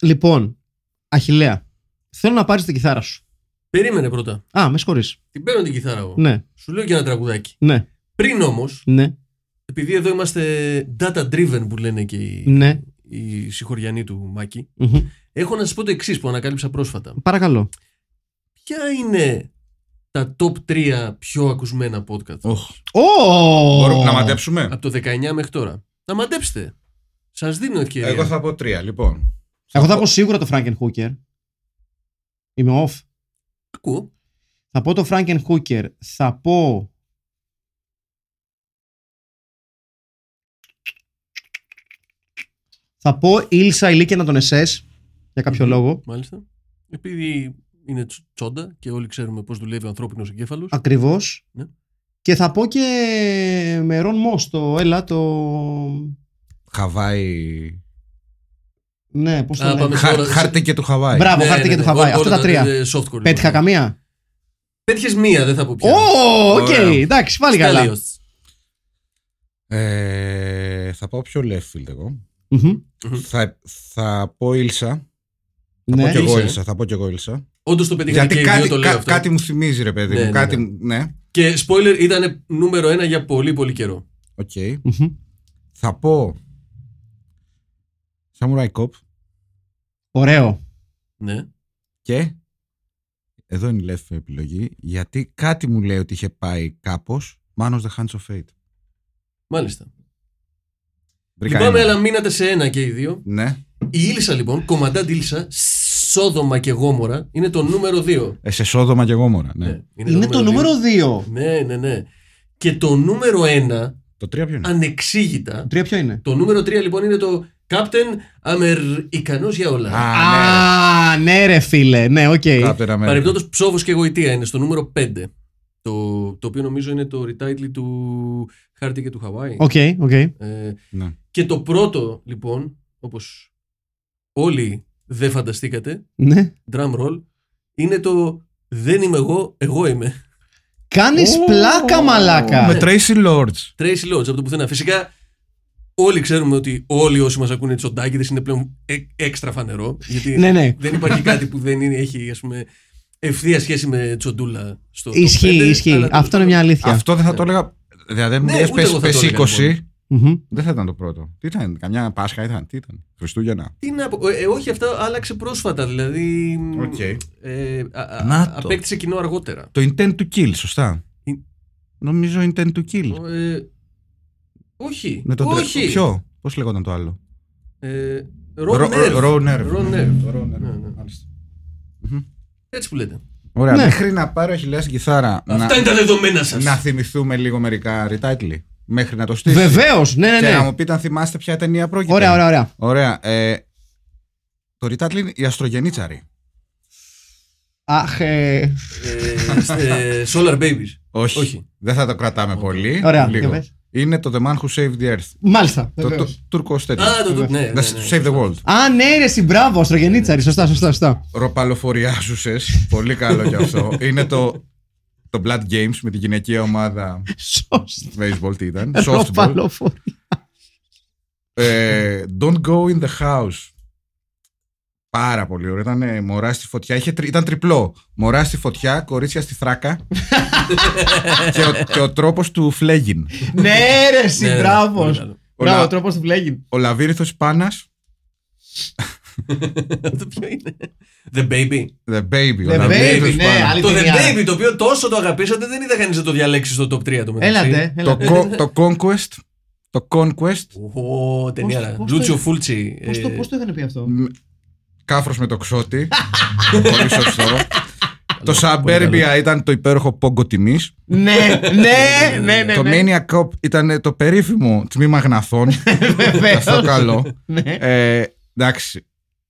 λοιπόν, Αχιλέα, θέλω να πάρεις την κιθάρα σου. Περίμενε πρώτα. Α, με συγχωρείς. Την παίρνω την κιθάρα εγώ. Ναι, Σου λέω και ένα τραγουδάκι. ναι, Πριν όμως, ναι, επειδή εδώ είμαστε data driven που λένε και οι, ναι. οι συγχωριανοί του Μάκη, Μμμ. έχω να σας πω το εξής που ανακάλυψα πρόσφατα. Παρακαλώ. Ποια είναι τα top 3 πιο ακουσμένα podcast Οχ. Ω! Μπορούμε να μαντέψουμε; από το 19 μέχρι τώρα. Να μαντέψετε. Σας δίνω ευκαιρία. Εγώ θα πω τρία, λοιπόν. Εγώ θα πω σίγουρα το Franken Hooker. Είμαι off. Ακούω. Θα πω το Franken Hooker. Θα πω. Θα πω Ήλσα Ηλίκαινα τον SS για κάποιο Μμμ. λόγο. Μάλιστα. Επειδή είναι τσ- τσόντα και όλοι ξέρουμε πώς δουλεύει ο ανθρώπινος εγκέφαλος. Ακριβώς. Ναι. Και θα πω και με Ρον Μος το έλα το. Χαβάη. Ναι, πώς Α, το λένε. πάμε Χα- τώρα- Χάρτη και του Χαβάη. Μπράβο, χάρτη και του Χαβάη. Αυτά τα τρία. Πέτυχα καμία. Πέτυχες μία, δεν θα πω πια. Ω, οκ, Ωραίο. εντάξει, πάλι καλά. Στέλιος. Ε, θα πάω πιο left field εγώ. Μμμ. Θα, θα πω Ήλσα. Θα Ναι. πω κι εγώ Ήλσα, ε. Ήλσα. Θα πω κι εγώ Ήλσα. Όντως το πετύχατε Γιατί και οι δύο, κάτι, το λέω κα- αυτό. κάτι μου θυμίζει, ρε παιδί Ναι, μου. ναι, κάτι, ναι. μου- ναι. Και spoiler ήταν νούμερο ένα για πολύ πολύ καιρό. Οκ. Μμμ. Θα πω. Samurai Cop. Ωραίο. Ναι. Και. Εδώ είναι η left επιλογή. Γιατί κάτι μου λέει ότι είχε πάει κάπως. Manos the Hands of Fate. Μάλιστα. Βρήκα Λυπάμαι, ένα. αλλά μείνατε σε ένα και οι δύο. Ναι. Η Ήλσα λοιπόν, κομμαντάντη Ήλσα, Σόδομα και Γόμορα, είναι το νούμερο 2. Ε, σε σόδομα και γόμορα. Ναι. Είναι το νούμερο 2. Ναι, ναι, ναι. Και το νούμερο 1, Το τρία ποιο είναι; ανεξήγητα. Τρία ποιο είναι; Το νούμερο 3 λοιπόν είναι το Captain Αμερικανός για όλα. Α, Α, ναι, ρε φίλε. Ναι, οκ. ναι. Captain America. Παρεμπιπτόντως, ψόφο και γοητεία είναι στο νούμερο 5. Το, το οποίο νομίζω είναι το retitle του Χάρτη και του Χαβάη. Οκ, οκ. Ε, Ναι. και το πρώτο, λοιπόν, όπως όλοι δεν φανταστήκατε, Ναι. drum roll, είναι το «Δεν είμαι εγώ, εγώ είμαι». Κάνεις πλάκα, μαλάκα. Με Tracy Lords. Tracy Lodge από το πουθενά. Φυσικά, όλοι ξέρουμε ότι όλοι όσοι μας ακούνε τσοντάκιδες είναι πλέον ε- έξτρα φανερό. Γιατί Ναι, ναι. δεν υπάρχει κάτι που δεν είναι, έχει ας πούμε, ευθεία σχέση με τσοντούλα στο top Ισχύει, 5, ισχύει. αλλά το- Αυτό είναι μια αλήθεια. Αυτό δεν θα το έλεγα. Δηλαδή, αν μου Ναι, λες ούτε πες, εγώ θα πες το έλεγα, 20, λοιπόν. Μμμ. δεν θα ήταν το πρώτο. Τι ήταν, καμιά Πάσχα ήταν, τι ήταν, Χριστούγεννα. Τι να πω, ε, όχι αυτό άλλαξε πρόσφατα, δηλαδή Οκ. ε, α- α- Να το. απέκτησε κοινό αργότερα. Το intent to kill, σωστά. In- Νομίζω intent to kill. Ε, όχι, Με τον τρε- όχι. Ποιο, πώς λέγονταν το άλλο; Ε, Raw- Raw Nerve. Raw- Raw Nerve. Raw Nerve. Το Raw Nerve, Ναι, ναι. μάλιστα. Έτσι που λέτε. Ωραία, Ναι. μέχρι να πάρω χιλιάδες στην κιθάρα να, Αυτά είναι τα δεδομένα σας. να θυμηθούμε λίγο μερικά retitle. Μέχρι να το στήσει. Βεβαίως, ναι, ναι, Και να ναι. μου πείτε αν θυμάστε ποια ταινία πρόκειται. Ωραία, ωραία, ωραία. Ωραία. Ε, το retitle είναι η Αστρογενήτσαρη. Αχ, ε, Ε, ε, Solar Babies. Όχι. Όχι. Δεν θα το κρατάμε πολύ. Ωραία, Λίγο. για πες. Είναι το The Man Who Saved the Earth. μάλιστα. Το, βεβαίως. το τουρκο τέτοιο. Α, το, το, ναι, ναι, ναι, The Save the World. Α, ναι, ρε, συμπράβο, Αστρογενήτσαρη. Σωστά, σωστά, σωστά. Ροπαλοφοριάζουσες. Πολύ καλό κι αυτό. είναι το, το Blood Games με τη γυναικεία ομάδα Σωστά. baseball τι ήταν. Softball. Ροπαλοφορία. Ε, don't go in the house. Πάρα πολύ ωραίο. Ήταν ε, μωρά στη φωτιά. Είχε, τρι- ήταν τριπλό. Μωρά στη φωτιά, κορίτσια στη θράκα. [laughs] και, ο, και ο τρόπος του φλέγιν. Ναι, ρε, Ναι, ναι, συμπράβο. πολύ καλό. Μπράβο, Όλα- ο τρόπος του φλέγει. Ο Λαβύρινθος Πάνας. [laughs] Το ποιο είναι; The Baby. The baby. ο The Λαβύρινθος Baby, ναι, Πάνας. άλλη Το The ταινία. Baby, το οποίο τόσο το αγαπήσατε, δεν είδα κανείς να το διαλέξει στο top 3 το μεταξύ. Έλατε, Το, έλατε. co- το Conquest. Το Conquest. Ω, ταινία. Πώς το- Λούτσιο Φούλτσι. Πώς το, ε, πώς το είχαν πει αυτό; Κάφρος με το ξότι. [laughs] πολύ σωστό. το Suburbia ήταν το υπέροχο πόγκο τιμής. ναι, [laughs] ναι, ναι, ναι. το ναι. Maniac Cop ήταν το περίφημο τμήμα γναθών. Βεβαίως. αυτό καλό. Ναι. Ε, εντάξει.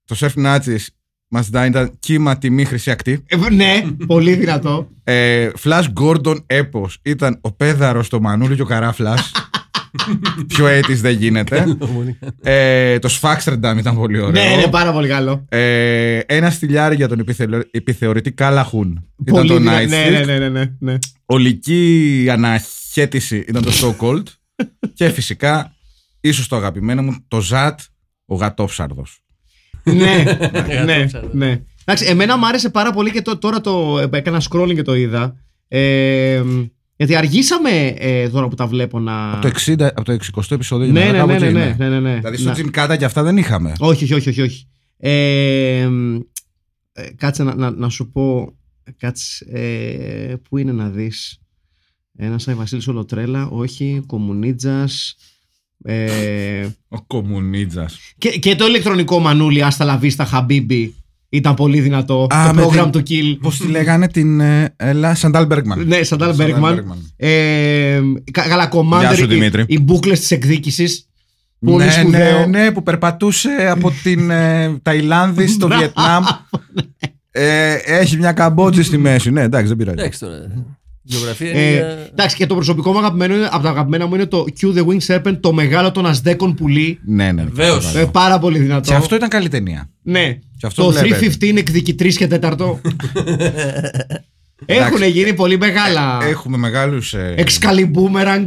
Το Surf Nazis μας δá ήταν κύμα τιμή χρυσή ακτή. Ε, Ναι, πολύ δυνατό. Ε, Flash Gordon Epos ήταν ο πέδαρος το Μανούλη και ο Καράφλας. [laughs] Πιο έτης δεν γίνεται. ε, το Sfaxterdam ήταν πολύ ωραίο. Ναι, είναι πάρα πολύ καλό. Ε, ένα στυλιάρι για τον επιθεω- επιθεωρητή Κάλαχουν ήταν Πολύ το δυνα- Night ναι, Streak. ναι, ναι, ναι, ναι, ναι. Ολική αναχέτηση ήταν το So Cold. [laughs] και φυσικά, ίσως το αγαπημένο μου, το Ζατ, ο γατόψαρδος. Ναι, Για ναι, το ψάρδο. ναι. Εντάξει, εμένα μου άρεσε πάρα πολύ και το, τώρα το ε, έκανα scrolling και το είδα. Ε, γιατί αργήσαμε ε, τώρα που τα βλέπω να. Από το, 60, από το 60 επεισόδιο ναι, για ναι, κάπου ναι, ναι, εκεί ναι, είναι. ναι, ναι, ναι. Δηλαδή στο Να- Jim Κάτα και αυτά δεν είχαμε. Όχι, όχι, όχι, όχι. όχι. Ε, ε, κάτσε να, να, να σου πω. Κάτσε. Ε, πού είναι να δεις Ένας Άι Βασίλης Ολοτρέλα, όχι. Κομμουνίτζας. Ε, Ο Κομμουνίτζας. και, και το ηλεκτρονικό μανούλι Hasta la vista Χαμπίμπι ήταν πολύ δυνατό. Α, το με programmed to kill. Πώς τη λέγανε την ε, Έλα Σαντάλ Μπέργκμαν. Ναι, Σαντάλ Σαντάλ Μπέργκμαν. Μπέργκμαν. Ε, κα- καλά, Γεια Commander, σου, οι, Δημήτρη. οι μπουκλες της εκδίκησης. Πολύ ναι, σπουδαίο. ναι, ναι, που περπατούσε από την ε, Ταϊλάνδη στο Μπράβο. [laughs] Βιετνάμ. Ε, έχει μια καμπότζη στη μέση. Ναι, εντάξει, δεν πειράζει. Εντάξει τώρα. Γεωγραφία είναι. Ε, για- εντάξει, και το προσωπικό μου αγαπημένο είναι, από τα αγαπημένα μου είναι το Q the Wing Serpent, το μεγάλο των Ασδέκων πουλί. Ναι, ναι. Βεβαίως. αυτό Ε, καλό. πάρα πολύ δυνατό. Και αυτό ήταν καλή ταινία. Ναι. Και αυτό το βλέπετε. 315 εκδικητρή και τέταρτο. [laughs] Έχουν γίνει πολύ μεγάλα. Έχουμε μεγάλους. Ε, Excaliboomerang,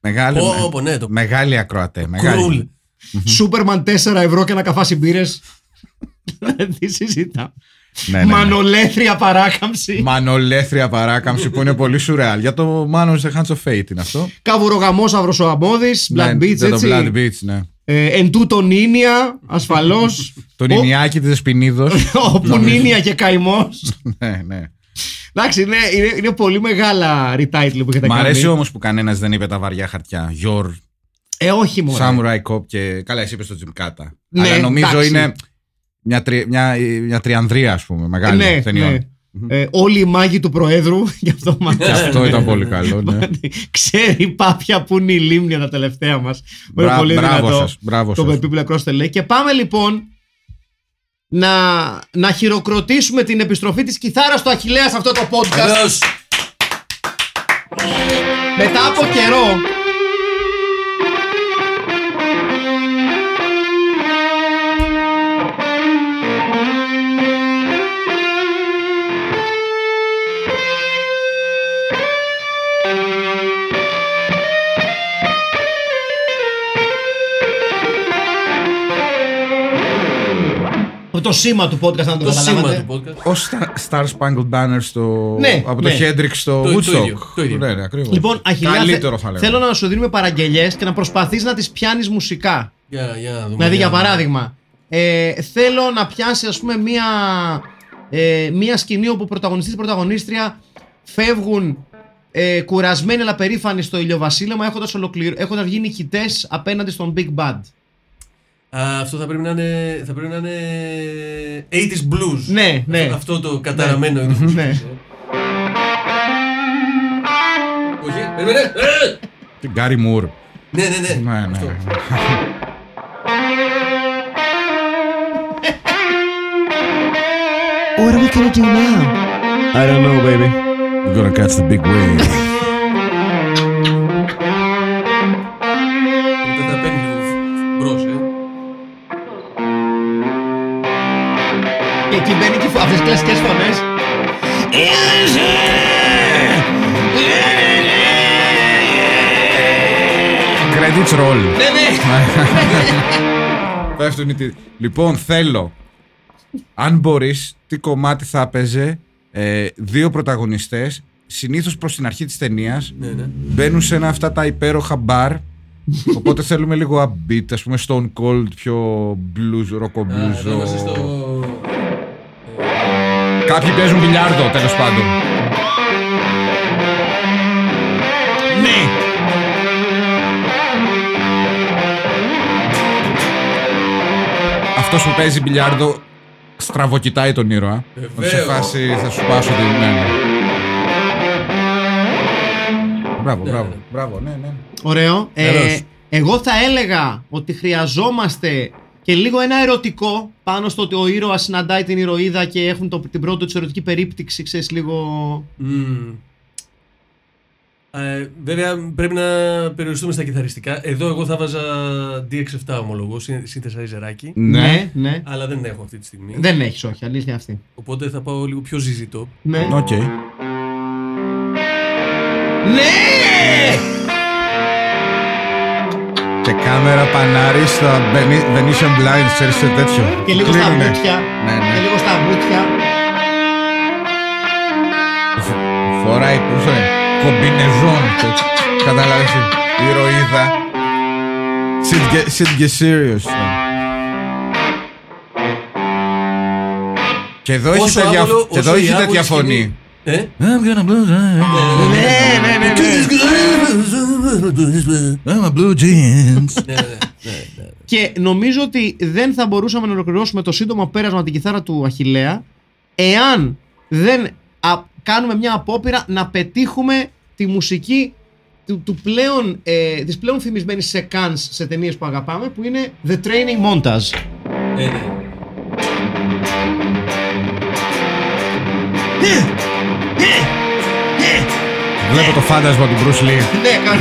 μεγάλη, Πω, πω, ναι, το μεγάλη ακροατές. Μεγάλη. Κρούλ. Superman 4 ευρώ και ένα καφάσι μπύρες. [laughs] Τι συζητά. Ναι, ναι, ναι. Μανολέθρια παράκαμψη. Μανολέθρια παράκαμψη που είναι πολύ σουρεάλ. Για το Man on the Hands of Fate είναι αυτό. Καβουρογαμόσαυρος ο Αμμώδης, Black Ναι, Beach, για το έτσι. Blood Beach, ναι. Ε, εν τούτο Νίνια, ασφαλώς. [laughs] Τον Ο- Ινιάκη τη Δεσποινίδο. Όπου Νίνια και καημός. [laughs] ναι, ναι. Εντάξει, είναι, είναι, είναι πολύ μεγάλα retitle που έχετε Μ' κάνει. αρέσει όμως που κανένας δεν είπε τα βαριά χαρτιά. Your Ε, όχι μόνο. Samurai Cop και. Καλά, εσύ είπες το Jim Kata. Ναι, Αλλά νομίζω εντάξει. είναι μια, τρι, μια, μια τριανδρία, ας πούμε, μεγάλη ναι, ταινιών. ναι. Ε, όλοι οι μάγοι του Προέδρου, [laughs] γι' αυτό μας Και αυτό ήταν πολύ καλό. Ναι. Ξέρει πάπια που είναι η λίμνια τα τελευταία μας. Είναι Μπρα- πολύ μπράβο δυνατό. σας, μπράβο Το σας. People Across the Lake. Και πάμε λοιπόν να, να χειροκροτήσουμε την επιστροφή της κιθάρας του Αχιλέα σε αυτό το podcast. Βεβαίως. Μετά από καιρό. Σήμα του podcast, να το, Το σήμα καταλάβατε. του podcast. Ω Star Spangled Banner στο. Ναι, από το ναι. Hendrix στο Το- το Woodstock. ίδιο, το ίδιο. Ναι, ναι, ακριβώς. Λοιπόν, Αχιλιά, Καλύτερο θε- θα λέγαμε. θέλω να σου δίνουμε παραγγελίε και να προσπαθείς να τις πιάνεις μουσικά. Για, για να δούμε. Δηλαδή, για να δούμε. παράδειγμα, ε, θέλω να πιάσει, ας πούμε, μία, ε, μία σκηνή όπου ο πρωταγωνιστής και η πρωταγωνίστρια φεύγουν ε, κουρασμένοι αλλά περήφανοι στο ηλιοβασίλεμα έχοντας, ολοκληρω... έχοντας βγει νικητές απέναντι στον Big Bad. Α, αυτό θα πρέπει να είναι, θα πρέπει να είναι 80s blues. Ναι, ναι. Αυτό, αυτό το καταραμένο είδος Ναι. μουσικής, ε. Όχι, περίμενε. Ε! Την Γκάρι Μουρ. Ναι, ναι, ναι. Ναι, ναι. Αυτό. What are we gonna do now? I don't know, baby. We're gonna catch the big wave. Εκεί μπαίνει και αυτές τις κλασικές φωνές. Credits roll. Ναι, ναι. [laughs] Πέφτουν οι τίτλοι. Λοιπόν, θέλω. Αν μπορείς, τι κομμάτι θα έπαιζε ε, δύο πρωταγωνιστές συνήθως προς την αρχή της ταινίας. Ναι, ναι. Μπαίνουν σε ένα αυτά τα υπέροχα μπαρ. [laughs] Οπότε θέλουμε λίγο upbeat, ας πούμε Stone Cold, πιο blues, rock Α, εδώ είμαστε blues. στο... Κάποιοι παίζουν μπιλιάρδο, τέλος πάντων. Ναι! Αυτός που παίζει μπιλιάρδο στραβοκοιτάει τον ήρωα. Βεβαίως. Σε φάση θα σου πάσω την... Ναι, ναι. Μπράβο, Ναι, μπράβο, ναι. μπράβο, ναι, ναι. Ωραίο. Ε, Καλώς. εγώ θα έλεγα ότι χρειαζόμαστε και λίγο ένα ερωτικό πάνω στο ότι ο ήρωας συναντάει την ηρωίδα και έχουν το, την πρώτη της ερωτική περίπτυξη, ξέρεις, λίγο... Μμμ. Ε, βέβαια πρέπει να περιοριστούμε στα κιθαριστικά. Εδώ εγώ θα βάζα DX7 ομολογώ, syn- synthesizer άκι. ναι. ναι. Αλλά δεν έχω αυτή τη στιγμή. Δεν έχεις, όχι, αλήθεια αυτή. Οπότε θα πάω λίγο πιο ζυζητό. Ναι. Οκ. Ναι! Και κάμερα πανάρι στα Veni- Venetian Blinds, ξέρεις σε τέτοιο. Και λίγο στα Κλείνουνε. μπουτια. Ναι, ναι. Και λίγο στα μπουτια. Φοράει πίσω ε, κομπινεζόν. τέτοιο. Κατάλαβες η ηρωίδα. Shit get, shit get serious. ναι. Και εδώ έχει Όσο τέτοια, άβολο, και εδώ όσο η έχει τέτοια άβολη φωνή. σκηνή. Ε? I'm gonna blue Ναι, ναι, ναι. Ναι. I'm a blue jeans. [laughs] Ναι, ναι, ναι, ναι. Και νομίζω ότι δεν θα μπορούσαμε να ολοκληρώσουμε το σύντομο πέρασμα από την κιθάρα του Αχιλέα εάν δεν α, κάνουμε μια απόπειρα να πετύχουμε τη μουσική του, του πλέον, ε, της πλέον φημισμένης σε κάνς σε ταινίες που αγαπάμε που είναι The Training Montage. Ε, ναι. Βλέπω το φάντασμα του Bruce Lee. Ναι, κάνω.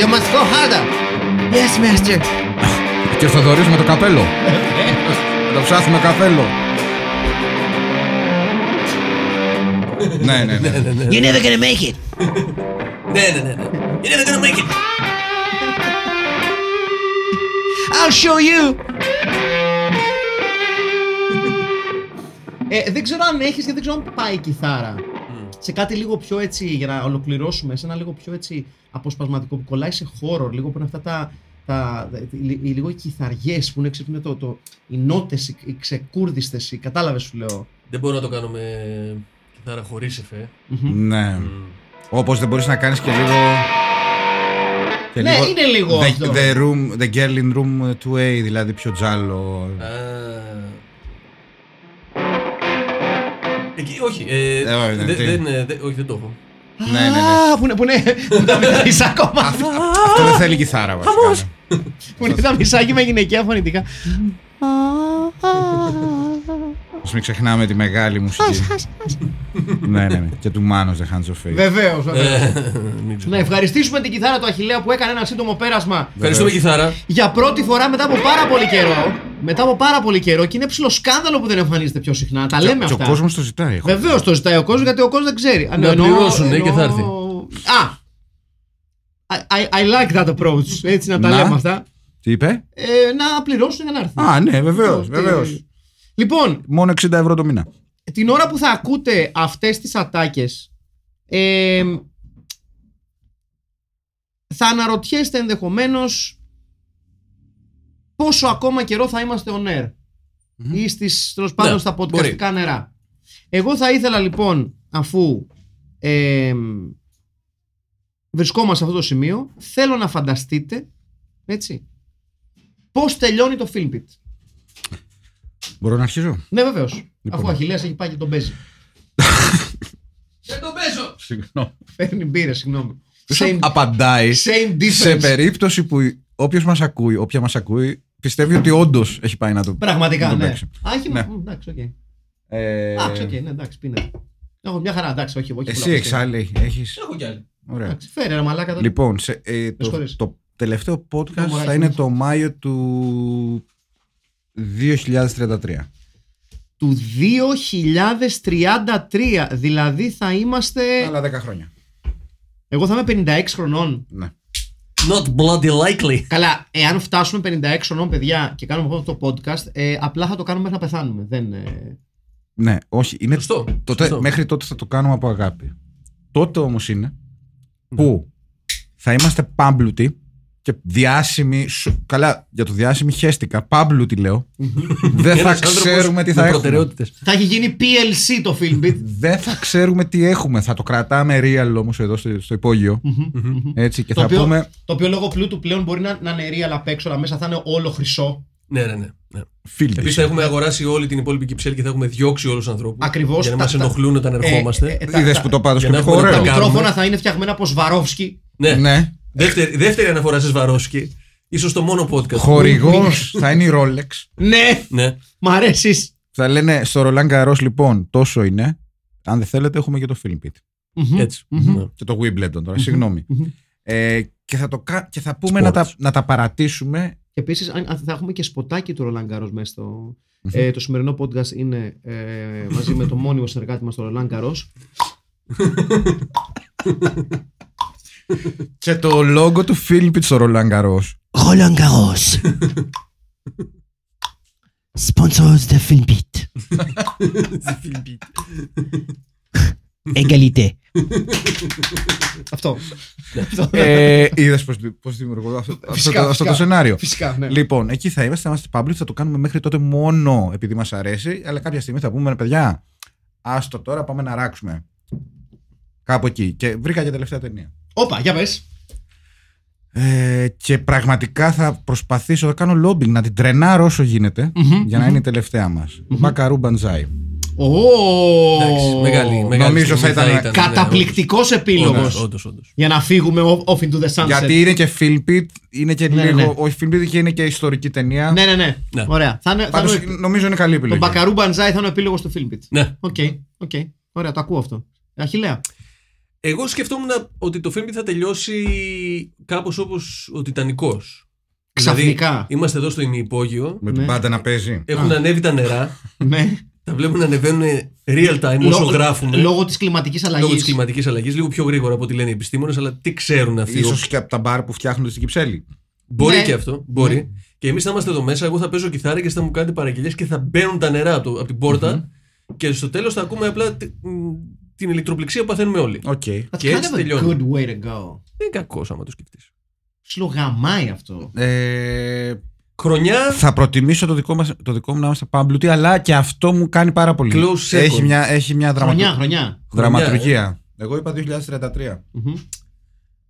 You must go harder. Yes, master. Και ο Θοδωρής με το καπέλο. Με το ψάθινο καπέλο. ναι, ναι, ναι. You're never gonna make it. Ναι, ναι, ναι, ναι. You're never gonna make it. I'll show you. Ε, δεν ξέρω αν έχεις και δεν ξέρω αν πάει η κιθάρα. Σε κάτι λίγο πιο έτσι, για να ολοκληρώσουμε, σε ένα λίγο πιο έτσι αποσπασματικό που κολλάει σε χώρο, λίγο που είναι αυτά τα, τα, οι, οι- λίγο οι κιθαριές που είναι, ξέρεις, που είναι το, το, οι νότες, οι, οι ξεκούρδιστες, οι, κατάλαβες σου λέω. Δεν μπορώ να το κάνω με κιθάρα χωρίς εφέ. Ναι. Όπως δεν μπορείς να κάνεις και λίγο... και Ναι, είναι λίγο the, αυτό. The, room, the girl in room 2A, δηλαδή πιο τζάλο. Α. Εκεί, όχι. Ε, Ε, όχι, δεν- τι; δεν, ε, δεν- όχι, δεν το έχω. Ναι, ναι, ναι. Α, που είναι, που είναι, που είναι τα [laughs] μισά κομμάτια. Αυτό δεν θέλει κιθάρα βασικά. ναι. που είναι τα μισάκια με γυναικεία φωνητικά. Ας μην ξεχνάμε τη μεγάλη μουσική. ναι, ναι, ναι. Και του Manos The Hands of Fate. Βεβαίως, βεβαίως. Ε, μην ξέρω. Να ευχαριστήσουμε την κιθάρα του Αχιλέα που έκανε ένα σύντομο πέρασμα Ευχαριστούμε κιθάρα. για πρώτη φορά μετά από πάρα πολύ καιρό. Μετά από πάρα πολύ καιρό και είναι ψηλό σκάνδαλο που δεν εμφανίζεται πιο συχνά. Τα λέμε Και ο αυτά. κόσμος το ζητάει. έχω. Βεβαίως το ζητάει ο κόσμος γιατί ο κόσμος δεν ξέρει. Α, Να εννοώ- πληρώσουν, ναι, και θα εννοώ- Α! I, I, I like that approach. Έτσι να τα Να. λέμε αυτά. Τι είπε; ε, να πληρώσουν για να έρθουν. Α, ναι, βεβαίως. Ότι- Βεβαίως. Λοιπόν, Μόνο 60 ευρώ το μήνα. την ώρα που θα ακούτε αυτές τις ατάκες ε, θα αναρωτιέστε ενδεχομένως πόσο ακόμα καιρό θα είμαστε on air ή στις τέλος πάντων Ναι, στα μπορεί. podcastικά νερά. Εγώ θα ήθελα λοιπόν αφού ε, βρισκόμαστε σε αυτό το σημείο θέλω να φανταστείτε έτσι πώς τελειώνει το Filmpit. Μπορώ να αρχίσω. Ναι βεβαίως. Λοιπόν. Αφού ο Αχιλέας έχει πάει και τον παίζει. [laughs] Δεν τον παίζω! Συγγνώμη. Παίρνει μπύρες, συγγνώμη. Ποιος Same, απαντάει same difference. σε περίπτωση που όποιος μας ακούει, όποια μας ακούει, πιστεύει ότι όντως έχει πάει να το. Πραγματικά, να το ναι. παίξει. Α, έχει. Ναι. μ, Εντάξει, οκ. Ε, Εντάξει, οκ, ναι, εντάξει, πίνε. Έχω μια χαρά, εντάξει, όχι. όχι Εσύ πολλά έχεις άλλη. Έχεις... Έχω κι άλλη. Ωραία. Εντάξει, φέρε ρε μαλάκα τώρα. Λοιπόν, σε, ε, το, συγχωρείς. το τελευταίο podcast μωράκι θα είναι μου. το Μάιο του 2033. Του 2033, δηλαδή θα είμαστε. Άλλα 10 χρόνια. Εγώ θα είμαι 56 χρονών. Ναι. Not bloody likely. Καλά, εάν φτάσουμε 56 χρονών, παιδιά, και κάνουμε αυτό το podcast, ε, απλά θα το κάνουμε μέχρι να πεθάνουμε. Δεν, ε... Ναι, όχι. Είναι Σωστό. τότε, Σωστό. μέχρι τότε θα το κάνουμε από αγάπη. Τότε όμως είναι που θα είμαστε πάμπλουτοι και διάσημοι. σου- Καλά, για το διάσημοι χέστηκα. Πάμπλουτοι λέω. Δεν θα Ένας άνθρωπος ξέρουμε τι με θα έχουμε. προτεραιότητες. Θα έχει γίνει PLC το Filmbit. Δεν θα ξέρουμε τι έχουμε. Θα το κρατάμε real όμως εδώ στο, στο υπόγειο. Έτσι και το, θα οποίο, πούμε. το οποίο λόγω πλούτου πλέον μπορεί να, να είναι real απ' έξω, αλλά μέσα θα είναι όλο χρυσό. Ναι, ναι, ναι. ναι. Φίλοι. Επίσης θα έχουμε αγοράσει όλη την υπόλοιπη κυψέλη και θα έχουμε διώξει όλους τους ανθρώπους. Ακριβώς, Για να τα- μας τα- ενοχλούν όταν ερχόμαστε. Ε, ε, τα- Είδες τα- που το πάντω για και να το έχουμε Τα ωραίο. ωραίο. μικρόφωνα θα είναι φτιαγμένα από Σβαρόφσκι. ναι. Ναι. Δεύτερη, δεύτερη αναφορά σε Σβαρόσκι. Ίσως το μόνο podcast. Χορηγός θα είναι η Rolex. Ναι, Ναι. μ' αρέσεις. Θα λένε στο Roland Garros λοιπόν τόσο είναι. Αν δεν θέλετε, έχουμε και το Film Pit. Έτσι. Μμμ. Ναι. Και το Wimbledon τώρα, συγγνώμη. Ε, και, θα το, κα- και θα πούμε να τα, Sports. να τα παρατήσουμε. Και επίσης, αν θα έχουμε και σποτάκι του Ρολάν Καρό μέσα στο. Ε, το σημερινό podcast είναι ε, μαζί με το μόνιμο συνεργάτη μας, τον Ρολάν Καρό. Και το logo του Film Pit στο Roland Garros. Roland Garros. Sponsors de Filmbit. Égalité. Αυτό. Αυτό. ε, Είδες πώς δημιουργώ αυτό, αυτό, Φυσικά, το, αυτό το φυσικά. σενάριο. Φυσικά, ναι. Λοιπόν, εκεί θα είμαστε, θα είμαστε public, θα το κάνουμε μέχρι τότε μόνο επειδή μας αρέσει. Αλλά κάποια στιγμή θα πούμε, ρε παιδιά, άστο τώρα, πάμε να ράξουμε. Κάπου εκεί. Και βρήκα και τελευταία ταινία. Όπα, για πες. Ε, και πραγματικά θα προσπαθήσω να κάνω lobbying, να την τρενάρω όσο γίνεται, για να είναι η τελευταία μας. Μπακαρού Μπαντζάι. Ω, Εντάξει, μεγάλη, μεγάλη Νομίζω θα στιγμή ήταν ναι, Καταπληκτικός επίλογος. Όντως, όντως, όντως. Για να φύγουμε off into the sunset. Γιατί είναι και Filmpit, είναι και Ναι, λίγο. ναι. Όχι Filmpit και είναι και ιστορική ταινία. Ναι, ναι, ναι. Ναι. Ωραία. Θα είναι, θα Πάντως, είναι- νομίζω είναι καλή το επιλογή. Buckaroo Banzai θα είναι ο επίλογος του Filmpit. Ναι. Οκ, οκ. Ωραία, το ακούω αυτό. Αχιλέα. Εγώ σκεφτόμουν ότι το film θα τελειώσει κάπως όπως ο Τιτανικός. Ξαφνικά. Δηλαδή, είμαστε εδώ στο ημιυπόγειο, Με την Ναι. πάντα να παίζει. έχουν ανέβει τα νερά, [laughs] Ναι. τα βλέπουμε να ανεβαίνουν real time όσο Λόγω- γράφουμε. Λόγω της κλιματικής αλλαγής. Λόγω της κλιματικής αλλαγής, λίγο πιο γρήγορα από ό,τι λένε οι επιστήμονες, αλλά τι ξέρουν αυτοί; Ίσως και από τα μπαρ που φτιάχνονται στην Κυψέλη. Μπορεί Ναι. και αυτό. Μπορεί. Και εμείς θα είμαστε εδώ μέσα. Εγώ θα παίζω κιθάρα και εσείς θα μου κάνετε παραγγελίες και θα μπαίνουν τα νερά από, το- από την πορτα Και στο τέλος θα ακούμε απλά τη- μ, την ηλεκτροπληξία που παθαίνουμε όλοι. Οκ. That's και kind έτσι of a τελειώνει. good way to go. Δεν είναι κακό άμα το σκεφτείς. Σλογαμάει αυτό. Ε, Χρονιά. θα προτιμήσω το δικό, μας, το δικό μου να είμαστε πάμπλουτοι, αλλά και αυτό μου κάνει πάρα πολύ. Close second. Έχει μια, έχει μια δραματου- Χρονιά, χρονιά. δραματουργία. Εγώ είπα 2033. Μμμ.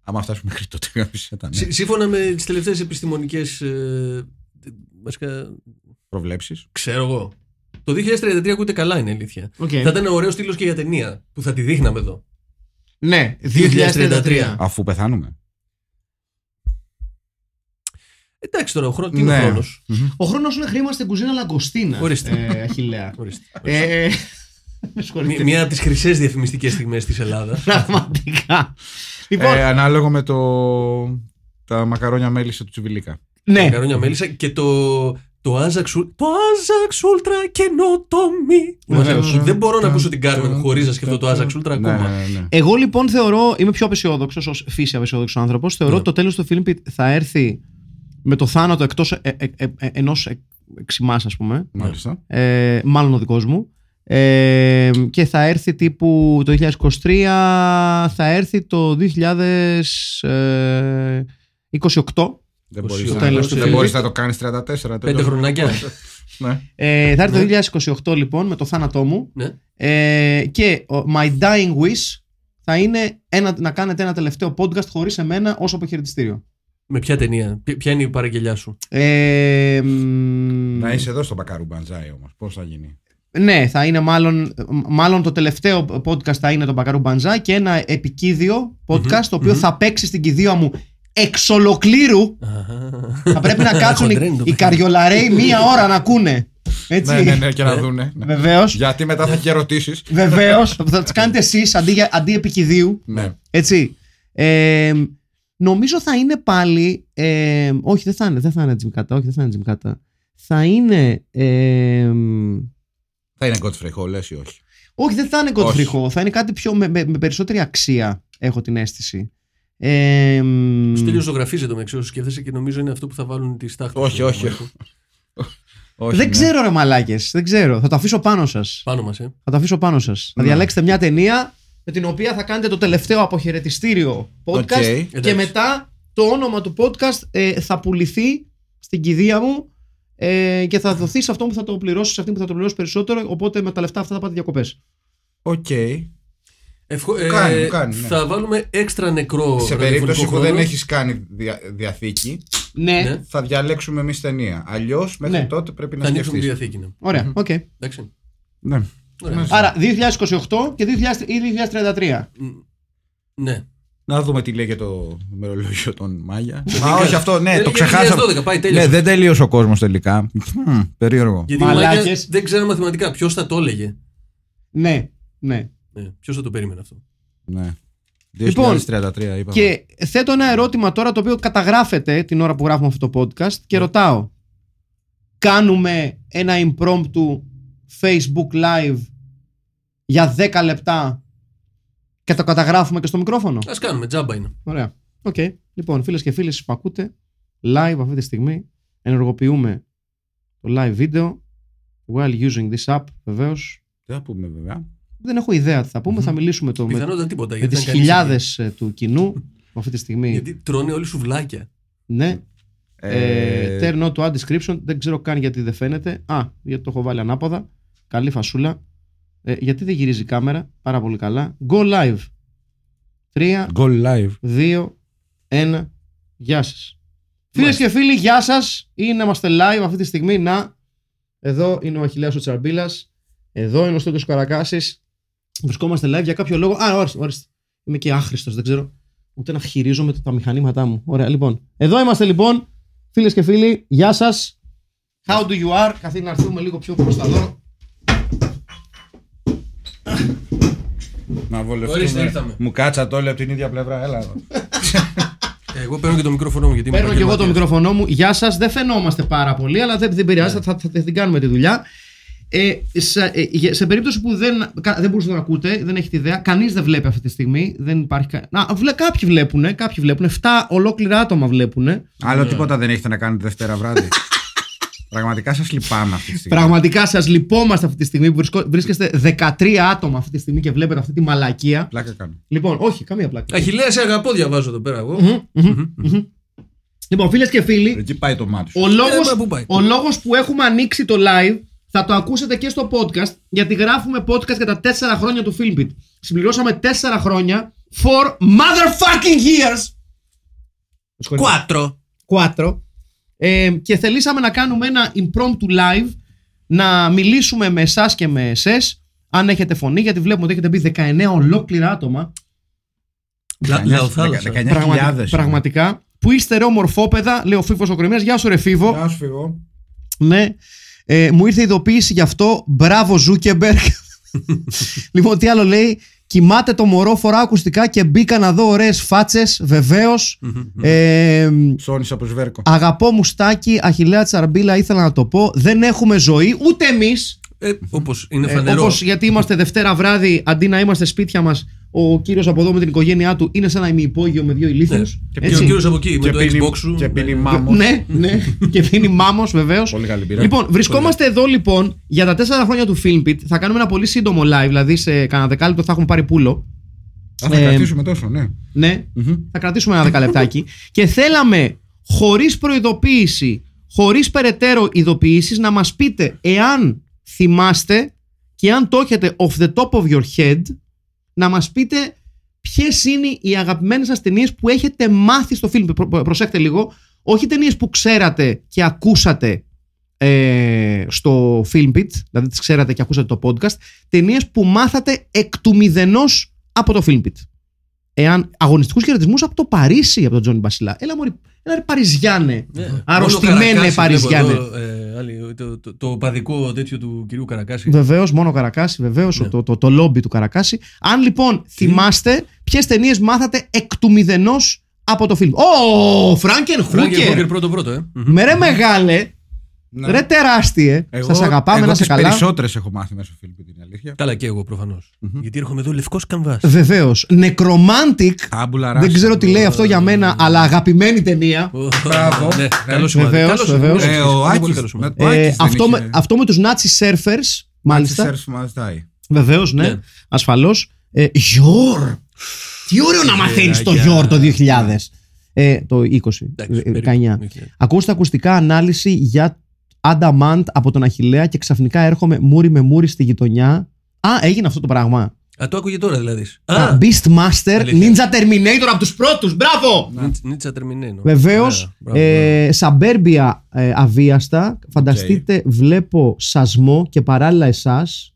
Άμα φτάσουμε μέχρι τότε, [laughs] κάποιος ήταν. Ναι. Σύ- Σύμφωνα με τις τελευταίες επιστημονικές. Ε, βασικά, Προβλέψεις. ξέρω εγώ. Το 2033 ακούτε καλά, είναι αλήθεια. Οκ. Θα ήταν ωραίο τίτλο και για ταινία που θα τη δείχναμε εδώ. Ναι, 2033. 2033. Αφού πεθάνουμε. Εντάξει τώρα, ο χρόνο. Τι είναι Ναι. ο χρόνο. Ο χρόνος είναι χρήμα στην κουζίνα Λαγκοστίνα. Ορίστε. Ε, Αχιλέα. Ε, με συγχωρείτε. Μία από τις χρυσές διαφημιστικές στιγμές της Ελλάδας. Πραγματικά. Λοιπόν, Ε, ανάλογο με το, τα μακαρόνια μέλισσα του Τσιβιλίκα. ναι. Καρόνια μέλισσα και το. Το Ajax, Ul- το Ajax Ultra καινοτομή. Βεβαίως. Δεν μπορώ να ακούσω την Carmen χωρίς να σκεφτώ το Ajax Ultra Ναι, ακόμα. ναι, ναι. Εγώ λοιπόν θεωρώ, είμαι πιο απεσιόδοξος ως φύση απεσιόδοξος άνθρωπος. Θεωρώ Ναι. ότι το τέλος του Filmpit θα έρθει με το θάνατο εκτός ε, ε, ε, ε, ενός ε, εξημάς ας πούμε Μάλιστα. ε, μάλλον ο δικός μου ε, και θα έρθει τύπου το 2023 θα έρθει το 2028 Δεν Στο μπορείς, να, τέλος του δεν φίλου. μπορείς να το κάνεις 34. Πέντε τέλος. χρονάκια. [laughs] Ναι. ε, θα έρθει Ναι. το 2028 λοιπόν με το θάνατό μου ναι. ε, και ο- My Dying Wish θα είναι ένα, να κάνετε ένα τελευταίο podcast χωρίς εμένα ως αποχαιρετιστήριο Με ποια ταινία, Ποια- ποια είναι η παραγγελιά σου; ε, μ, Να είσαι εδώ στο Μπακάρου Μπαντζάι όμως. Πώς θα γίνει; Ναι, θα είναι μάλλον, μάλλον το τελευταίο podcast θα είναι το Μπακαρού Μπαντζά και ένα επικίδιο podcast το οποίο μμμ. θα παίξει στην κηδεία μου εξ ολοκλήρου. θα πρέπει να κάτσουν Χοντρένει οι, το οι παιδί. καριολαρέοι μία ώρα να ακούνε. Έτσι. Ναι, ναι, ναι, και να δούνε. ναι. Βεβαίως. Γιατί μετά θα έχει ερωτήσεις. Βεβαίως. θα τις κάνετε εσείς αντί, για- αντί επικηδίου. Ναι. Έτσι. Ε, νομίζω θα είναι πάλι. ε, όχι, δεν θα είναι, δεν θα είναι τζιμκάτα. Όχι, δεν θα είναι τζιμκάτα. Θα είναι. ε, Θα είναι Godfrey Hall, λες ή όχι; Όχι, δεν θα είναι Όχι. κοντφριχό. Θα είναι κάτι πιο με, με, με περισσότερη αξία, έχω την αίσθηση. Ε, μ, Ο Στέλιος ζωγραφίζει το μεταξύ όσο σκέφτεσαι και νομίζω είναι αυτό που θα βάλουν τη στάχτη. Όχι, στο όχι. Μάρκο. όχι δεν ναι. ξέρω, ρε μαλάκες. Δεν ξέρω. Θα το αφήσω πάνω σας. Πάνω μας, ε. Θα το αφήσω πάνω σας. Θα Ναι. διαλέξετε μια ταινία με την οποία θα κάνετε το τελευταίο αποχαιρετιστήριο podcast. Οκ. Και Εντάξει. μετά το όνομα του podcast ε, θα πουληθεί στην κηδεία μου ε, και θα δοθεί σε αυτό που θα το πληρώσει, σε αυτή που θα το πληρώσει περισσότερο. Οπότε με τα λεφτά αυτά θα πάτε διακοπές. Οκ. Ευχο- ε, Κάνει, μου κάνει, ναι. Θα βάλουμε έξτρα νεκρό Σε ραδιοφωνικό περίπτωση που χρόνος. δεν έχεις κάνει δια- διαθήκη, Ναι. Ναι. θα διαλέξουμε εμείς ταινία. Αλλιώς μέχρι Ναι. τότε πρέπει να Θα ανοίξουμε τη σκεφτείς. διαθήκη. ναι. Ωραία. οκ. Εντάξει. Ναι. Ωραία. Άρα 2028 και 2000 ή 2033. Μ, Ναι. Να δούμε τι λέγεται το ημερολόγιο των Μάγια. [laughs] Α, όχι αυτό, ναι, Ε, το για ξεχάσαμε. 2012, πάει, τέλειωσε. Ναι, δεν τελείωσε ο κόσμος τελικά. Μμ, Περίεργο. Γιατί οι Μαλάκες. μαλάκες δεν ξέρουν μαθηματικά. Ποιος θα το έλεγε. Ναι, ναι. Ναι. Ποιος θα το περίμενε αυτό; Ναι. Λοιπόν, 2033 είπαμε. Και θέτω ένα ερώτημα τώρα το οποίο καταγράφεται την ώρα που γράφουμε αυτό το podcast και ρωτάω. Κάνουμε ένα impromptu Facebook live για 10 λεπτά και το καταγράφουμε και στο μικρόφωνο; Α κάνουμε, τζάμπα είναι. Ωραία. Οκ. Λοιπόν, φίλες και φίλοι που ακούτε live αυτή τη στιγμή ενεργοποιούμε το live video while using this app βεβαίως. Τι θα πούμε βέβαια. Δεν έχω ιδέα τι θα πούμε. Θα μιλήσουμε το, με, Πιθανότατα τίποτα. με γιατί τις δεν κάνεις χιλιάδες ε, του κοινού που αυτή τη στιγμή. Γιατί τρώνε όλοι σουβλάκια. Ναι. Ε, Ε, turn on to add description. Δεν ξέρω καν γιατί δεν φαίνεται. Α, γιατί το έχω βάλει ανάποδα. Καλή φασούλα. Ε, γιατί δεν γυρίζει η κάμερα. Πάρα πολύ καλά. Go live. 3, Go live. 2, 1. Γεια σας. Φίλες και φίλοι, γεια σας. Είναι, είμαστε live αυτή τη στιγμή. Να, εδώ είναι ο Αχιλέας ο Τσαρμπίλας. Εδώ είναι ο Στέλιος Καρακάσης. Βρισκόμαστε live για κάποιο λόγο. Α, ορίστε, ορίστε. Είμαι και άχρηστος, δεν ξέρω ούτε να χειρίζομαι τα μηχανήματά μου. Ωραία, λοιπόν. Εδώ είμαστε λοιπόν, φίλες και φίλοι. Γεια σας. How do you are; Καθίστε να έρθουμε λίγο πιο προς τα εδώ. Να Ορίστε, βολευτούμε. ήρθαμε. Μου κάτσατε όλοι από την ίδια πλευρά. Έλα. εδώ. Ε, Εγώ παίρνω και το μικρόφωνο μου γιατί είμαι Παίρνω και εγώ το επαγγελματίας. μικρόφωνο μου. Γεια σας. Δεν φαινόμαστε πάρα πολύ, αλλά δεν, δεν πειράζει. Θα, θα, θα την κάνουμε τη δουλειά. Ε, σε, ε, για- σε περίπτωση που δεν, κα- δεν μπορούσατε να ακούτε, δεν έχετε ιδέα, κανείς δεν βλέπει αυτή τη στιγμή. Δεν υπάρχει κα... Να, βλέ, κάποιοι βλέπουν, κάποιοι βλέπουν. 7 ολόκληρα άτομα βλέπουν. Άλλο τίποτα δεν έχετε να κάνετε Δευτέρα βράδυ. [laughs] Πραγματικά σας λυπάμαι αυτή τη στιγμή. Πραγματικά σας λυπόμαστε αυτή τη στιγμή που βρισκό- βρίσκεστε 13 άτομα αυτή τη στιγμή και βλέπετε αυτή τη μαλακία. Πλάκα κάνω. Λοιπόν, όχι, καμία πλάκα. Αχιλέα, σε αγαπώ, διαβάζω εδώ πέρα εγώ. Μμμ, μμμ, μμμ. Λοιπόν, φίλες και φίλοι, Εκεί πάει το μάτι σου. ο λόγος, Ε, μα πού πάει. ο λόγος που έχουμε ανοίξει το live θα το ακούσετε και στο podcast γιατί γράφουμε podcast για τα 4 χρόνια του Filmbit. Συμπληρώσαμε 4 χρόνια for motherfucking years. Κουάτρο. Quattro. Ε, και θελήσαμε να κάνουμε ένα impromptu live να μιλήσουμε με εσάς και με εσές. Αν έχετε φωνή, γιατί βλέπουμε ότι έχετε μπει 19 ολόκληρα άτομα. Λαοθάλασσα. 19.000. Πραγματι- πραγματικά. Που είστε ρε ομορφόπαιδα, λέει ο Φίβος ο Κρυμίας. Γεια σου, ρε Φίβο. Να σου φύγω. Ναι. Ε, μου ήρθε ειδοποίηση γι' αυτό. Μπράβο, Ζούκεμπεργκ. [laughs] λοιπόν, τι άλλο λέει; Κοιμάται το μωρό, φορά ακουστικά και μπήκα να δω ωραίες φάτσες. Βεβαίως. ε, Ψώνει από σβέρκο. αγαπώ μουστάκι, Αχιλλέα Τσαρμπίλα, ήθελα να το πω. Δεν έχουμε ζωή, ούτε εμείς. Ε, Όπως είναι Ε, φανερό. Όπως γιατί είμαστε Δευτέρα βράδυ, αντί να είμαστε σπίτια μας, Ο κύριος από εδώ με την οικογένειά του είναι σε ένα ημιυπόγειο με δύο ηλίθιους. Ναι. Και ο κύριος από εκεί με το πίνει- Xbox σου. Και πίνει Ναι. μάμος. Ναι, ναι. [laughs] και πίνει μάμος βεβαίως. Πολύ καλή μπύρα. Λοιπόν, βρισκόμαστε εδώ λοιπόν για τα τέσσερα χρόνια του Filmpit. Θα κάνουμε ένα πολύ σύντομο live, δηλαδή σε κανένα δεκάλεπτο θα έχουμε πάρει πούλο. Α, θα ε, κρατήσουμε τόσο, ναι. Ναι, θα κρατήσουμε ένα δεκαλεπτάκι. [laughs] και θέλαμε χωρίς προειδοποίηση, χωρίς περαιτέρω ειδοποιήσεις να μας πείτε εάν θυμάστε και αν το έχετε off the top of your head να μας πείτε ποιες είναι οι αγαπημένες σας ταινίες που έχετε μάθει στο film. Προ- προ- προσέχτε λίγο, όχι ταινίες που ξέρατε και ακούσατε ε, στο Filmpit, δηλαδή τις ξέρατε και ακούσατε το podcast, ταινίες που μάθατε εκ του μηδενός από το Filmpit εάν αγωνιστικούς χαιρετισμούς από το Παρίσι από τον Τζόνι Μπασιλά. Έλα, μωρή, έλα ρε Παριζιάνε. Ναι. Αρρωστημένε Μόνο Καρακάση Παριζιάνε. βλέπω εδώ, ε, άλλη, το, το, το παδικό τέτοιο του κυρίου Καρακάση. Βεβαίως, μόνο Καρακάση, βεβαίως, Ναι. το, το, το λόμπι του Καρακάση. Αν λοιπόν θυμάστε ποιες ταινίες μάθατε εκ του μηδενός από το φιλμ. Ω, Φράγκεν Φράγκερ Χούκερ Χούκερ! πρώτο πρώτο, ε. Μμμ. Με ρε μεγάλε, Ναι. ρε τεράστιε. Εγώ- Σας αγαπάμε, εγώ να σε τις καλά. περισσότερες έχω μάθει μέσα στο Φίλιππ, την αλήθεια. Καλά και εγώ προφανώς. Γιατί έρχομαι εδώ λευκός καμβά. Βεβαίως. Necromantic. Τάμπουλα Δεν ράσα. ξέρω τι λέει αυτό για μένα, αλλά αγαπημένη ταινία. Μπράβο. Ναι, Ναι. καλό σημάδι. Βεβαίως, Καλό σημάδι. βεβαίως. Πολύ Ε, ο πολύ Άκης, καλό σημάδι. με- Ο Ε, Άκης δεν αυτό, με, είχε- αυτό με τους Nazi surfers, μάλιστα. Μάλιστα. Μάλιστα. Βεβαίως, ναι. Ναι. Ασφαλώς. Ε, Γιόρ. Τι ωραίο να μαθαίνεις το Γεράκια. Γιόρ το 2000. Ε, το 20. Εντάξει, ε, περίπου. 19. Οκ. Ακούστε ακουστικά ανάλυση για Adamant από τον Αχηλέα και ξαφνικά έρχομαι μούρι με μούρι στη γειτονιά. Α, έγινε αυτό το πράγμα. Α, το άκουγε τώρα δηλαδή. Α, Α, Beastmaster, Αλήθεια. Ninja Terminator από τους πρώτους. Μπράβο! Νίτσα Terminator. Βεβαίως, Ωραία, μπράβο, ε, Σαμπέρμπια ε, αβίαστα. Φανταστείτε, βλέπω σασμό και παράλληλα εσάς.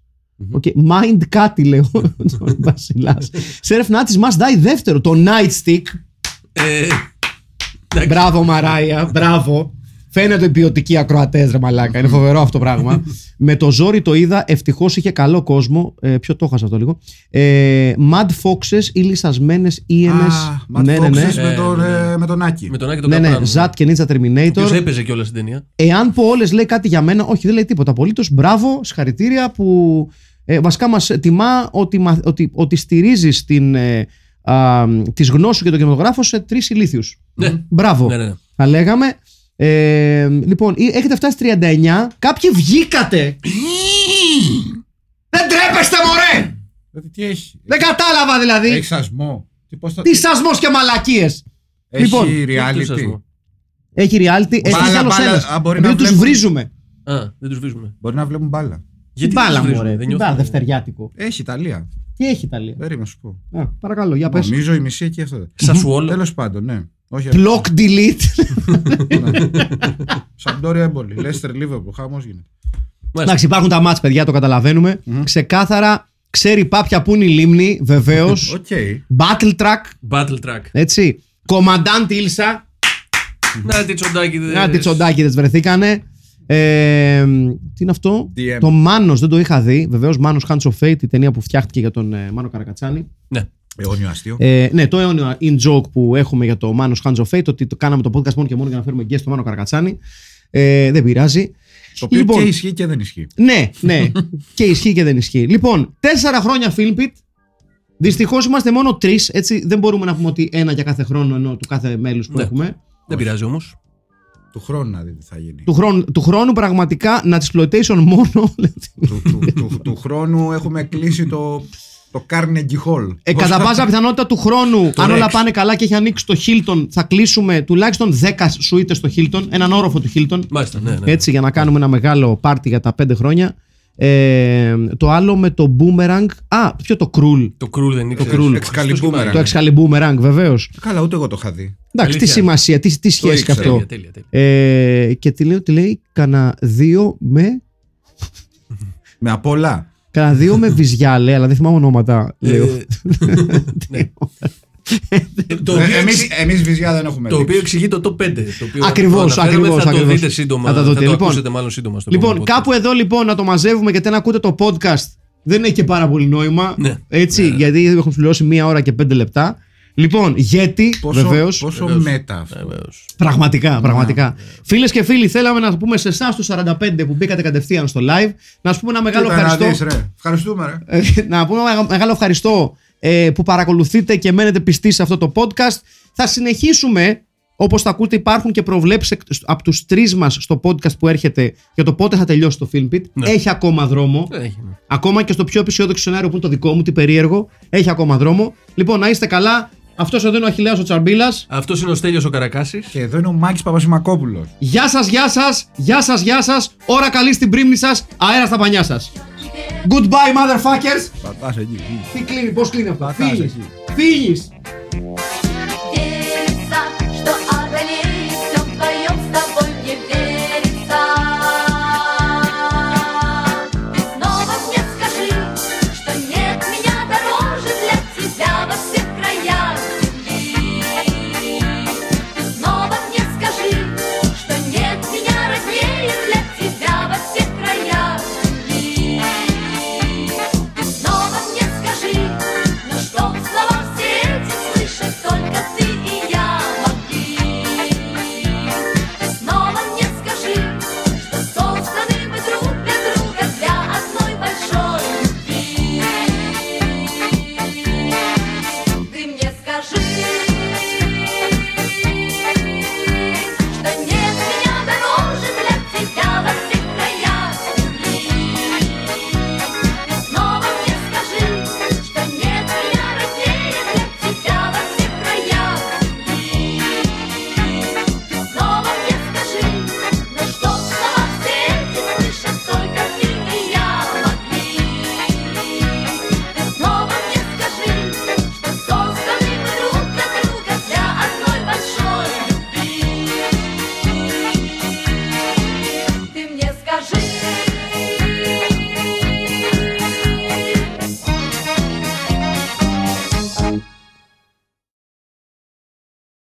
Οκ, Mind κάτι λέω. [laughs] Τον Βασιλάς. Σερεφ Νάτσι must die δεύτερο. Το Nightstick. Ε, εντάξει. Μπράβο, Μαράια. Μπράβο. Φαίνεται ποιοτικοί ακροατές, ρε Μαλάκα. Είναι φοβερό αυτό το πράγμα. [laughs] Με το ζόρι το είδα. Ευτυχώς είχε καλό κόσμο. Ε, ποιο το έχασα αυτό λίγο. Ε, Mad Foxes ή λυσασμένες ίενε. Α, Matt Ναι, ναι, ναι. Foxes με Ε, τον, ναι, ναι. ε, με τον Άκη. Με τον Άκη τον Ναι, ναι. Καπράνο. Ζατ και Ninja Ο Terminator. οποίος έπαιζε κιόλας στην ταινία. Εάν πω όλες λέει κάτι για μένα, όχι, δεν λέει τίποτα απολύτως. Μπράβο, συγχαρητήρια που ε, βασικά μας τιμά ότι, μα- ότι, ότι στηρίζεις την, ε, α, τις γνώσεις σου και τον κινηματογράφο σε τρεις ηλίθιους. Ναι. Μπράβο. Ναι, ναι, ναι. Θα λέγαμε. Ε, λοιπόν, ε, έχετε φτάσει 39. Κάποιοι βγήκατε. Δεν τρέπεστε, μωρέ! Δηλαδή, τι έχει; Δεν κατάλαβα δηλαδή. Έχει σασμό. Τι, πώς θα... Τι σασμός και μαλακίες. Έχει λοιπόν, reality. σασμό. Έχει reality. Έχει Μπάλα, άλλος μπάλα, ένας. α, μπορεί Επειδή να τους βλέπουν- βρίζουμε. Α, δεν τους βρίσκουμε. Μπορεί να βλέπουν μπάλα. Τι Γιατί μπάλα, δεν τους μωρέ. βρίζουμε, Τι δεν μπάλα, νιώθουμε. δευτεριάτικο. Έχει Ιταλία. Τι έχει η Ιταλία; Περίμενα να σου πω. Α, παρακαλώ, για πες. Νομίζω η μισή εκεί αυτό. Σασουόλο. Τέλος πάντων, ναι. Όχι. Block delete. [laughs] Σαμπντόρια Έμπολι. Λέστερ Λίβερπουλ. Χαμός γίνεται. Εντάξει, υπάρχουν τα μάτς, παιδιά, το καταλαβαίνουμε. Ξεκάθαρα ξέρει πάπια που είναι η λίμνη, βεβαίως. [laughs] Οκ. Battletruck, Battletruck. έτσι. Κομμαντάντ Ήλσα. Να τι τσοντάκι. Κάτι τσοντάκιδες βρεθήκανε. Ε, τι είναι αυτό, DM. Το Μάνος δεν το είχα δει. Βεβαίως, Μάνος Hands of Fate, η ταινία που φτιάχτηκε για τον ε, Μάνο Καρακατσάνη. Ναι. Αιώνιο αστείο. Ε, ναι, το αιώνιο in joke που έχουμε για το Μάνος Hands of Fate, ότι το κάναμε το podcast μόνο και μόνο για να φέρουμε guest στο Μάνο Καρακατσάνη. Ε, δεν πειράζει. Το οποίο λοιπόν. και ισχύει και δεν ισχύει. Ναι, ναι. [laughs] και ισχύει και δεν ισχύει. Λοιπόν, τέσσερα χρόνια Filmpit. Δυστυχώς είμαστε μόνο τρεις. Έτσι δεν μπορούμε να πούμε ότι ένα για κάθε χρόνο ενώ του κάθε μέλους που Ναι. έχουμε. Δεν πειράζει όμως. Του χρόνου να δείτε τι θα γίνει. Του χρόνου, του χρόνου πραγματικά να exploitation μόνο. του, του, [laughs] του, του χρόνου έχουμε κλείσει το, το Carnegie Hall. ε, κατά πάσα πιθανότητα του χρόνου, αν Rex. όλα πάνε καλά και έχει ανοίξει το Hilton, θα κλείσουμε τουλάχιστον 10 σουίτε στο Hilton, έναν όροφο του Hilton. Μάλιστα, ναι, ναι. Έτσι, για να κάνουμε ένα μεγάλο πάρτι για τα 5 χρόνια. Ε, το άλλο με το Boomerang. Α, ποιο το Cruel. Το κρούλ δεν είναι. κρούλ. Excalibur. Το Excalibur, βεβαίως. Καλά, ούτε εγώ το είχα δει. Εντάξει, τι Αλήθεια. σημασία, τι, τι σχέση και ήξερα. αυτό. Τέλεια, τέλεια, τέλεια. Ε, και τι λέει, τι λέει, κανένα δύο με. Με απ' όλα. Κανένα δύο με βυζιά, λέει, αλλά δεν θυμάμαι ονόματα. Λέω. Ε, ναι. Το Ε, οποίο εμείς, εξ- εμείς βυζιά δεν έχουμε Το δείξει. οποίο εξηγεί το top 5. Το οποίο Ακριβώς, το αναφέραμε, ακριβώς, Θα το ακριβώς. δείτε σύντομα. Θα Θα το το, δείτε. Λοιπόν, ακούσετε μάλλον σύντομα στο λοιπόν, επόμενο podcast. κάπου εδώ λοιπόν να το μαζεύουμε γιατί αν ακούτε το podcast δεν έχει και πάρα πολύ νόημα. Ναι. Έτσι, γιατί έχουμε πληρώσει μία ώρα και πέντε λεπτά. Λοιπόν, γιατί Πόσο, βεβαίως. πόσο Βεβαίως. μέτα αυτό. Βεβαίως. Πραγματικά, πραγματικά. Φίλες και φίλοι, θέλαμε να πούμε σε εσάς τους 45 που μπήκατε κατευθείαν στο live να σου πούμε ένα μεγάλο Κοίτα να ευχαριστώ. δεις, ρε. Ευχαριστούμε, ρε. Ε, να πούμε ένα μεγάλο ευχαριστώ ε, που παρακολουθείτε και μένετε πιστοί σε αυτό το podcast. Θα συνεχίσουμε, όπως θα ακούτε υπάρχουν και προβλέψεις εκ- από τους τρεις μας στο podcast που έρχεται για το πότε θα τελειώσει το Filmpit. Ναι. Έχει ακόμα δρόμο. Έχει, ναι. Ακόμα και στο πιο αισιόδοξο σενάριο που είναι το δικό μου, τι περίεργο. Έχει ακόμα δρόμο. Λοιπόν, να είστε καλά. Αυτός εδώ είναι ο Αχιλέας ο Τσαρμπίλας. Αυτός είναι ο Στέλιος ο Καρακάσης. Και εδώ είναι ο Μάκης Παπασημακόπουλος. Γεια σας, γεια σας, γεια σας, γεια σας. Ώρα καλή στην πρίμνη σας, αέρα στα πανιά σας. Goodbye, motherfuckers. Πατάς εκεί. Τι κλείνει, πώς κλείνει αυτό; Πατάς Φύγεις. εκεί. Φύγεις.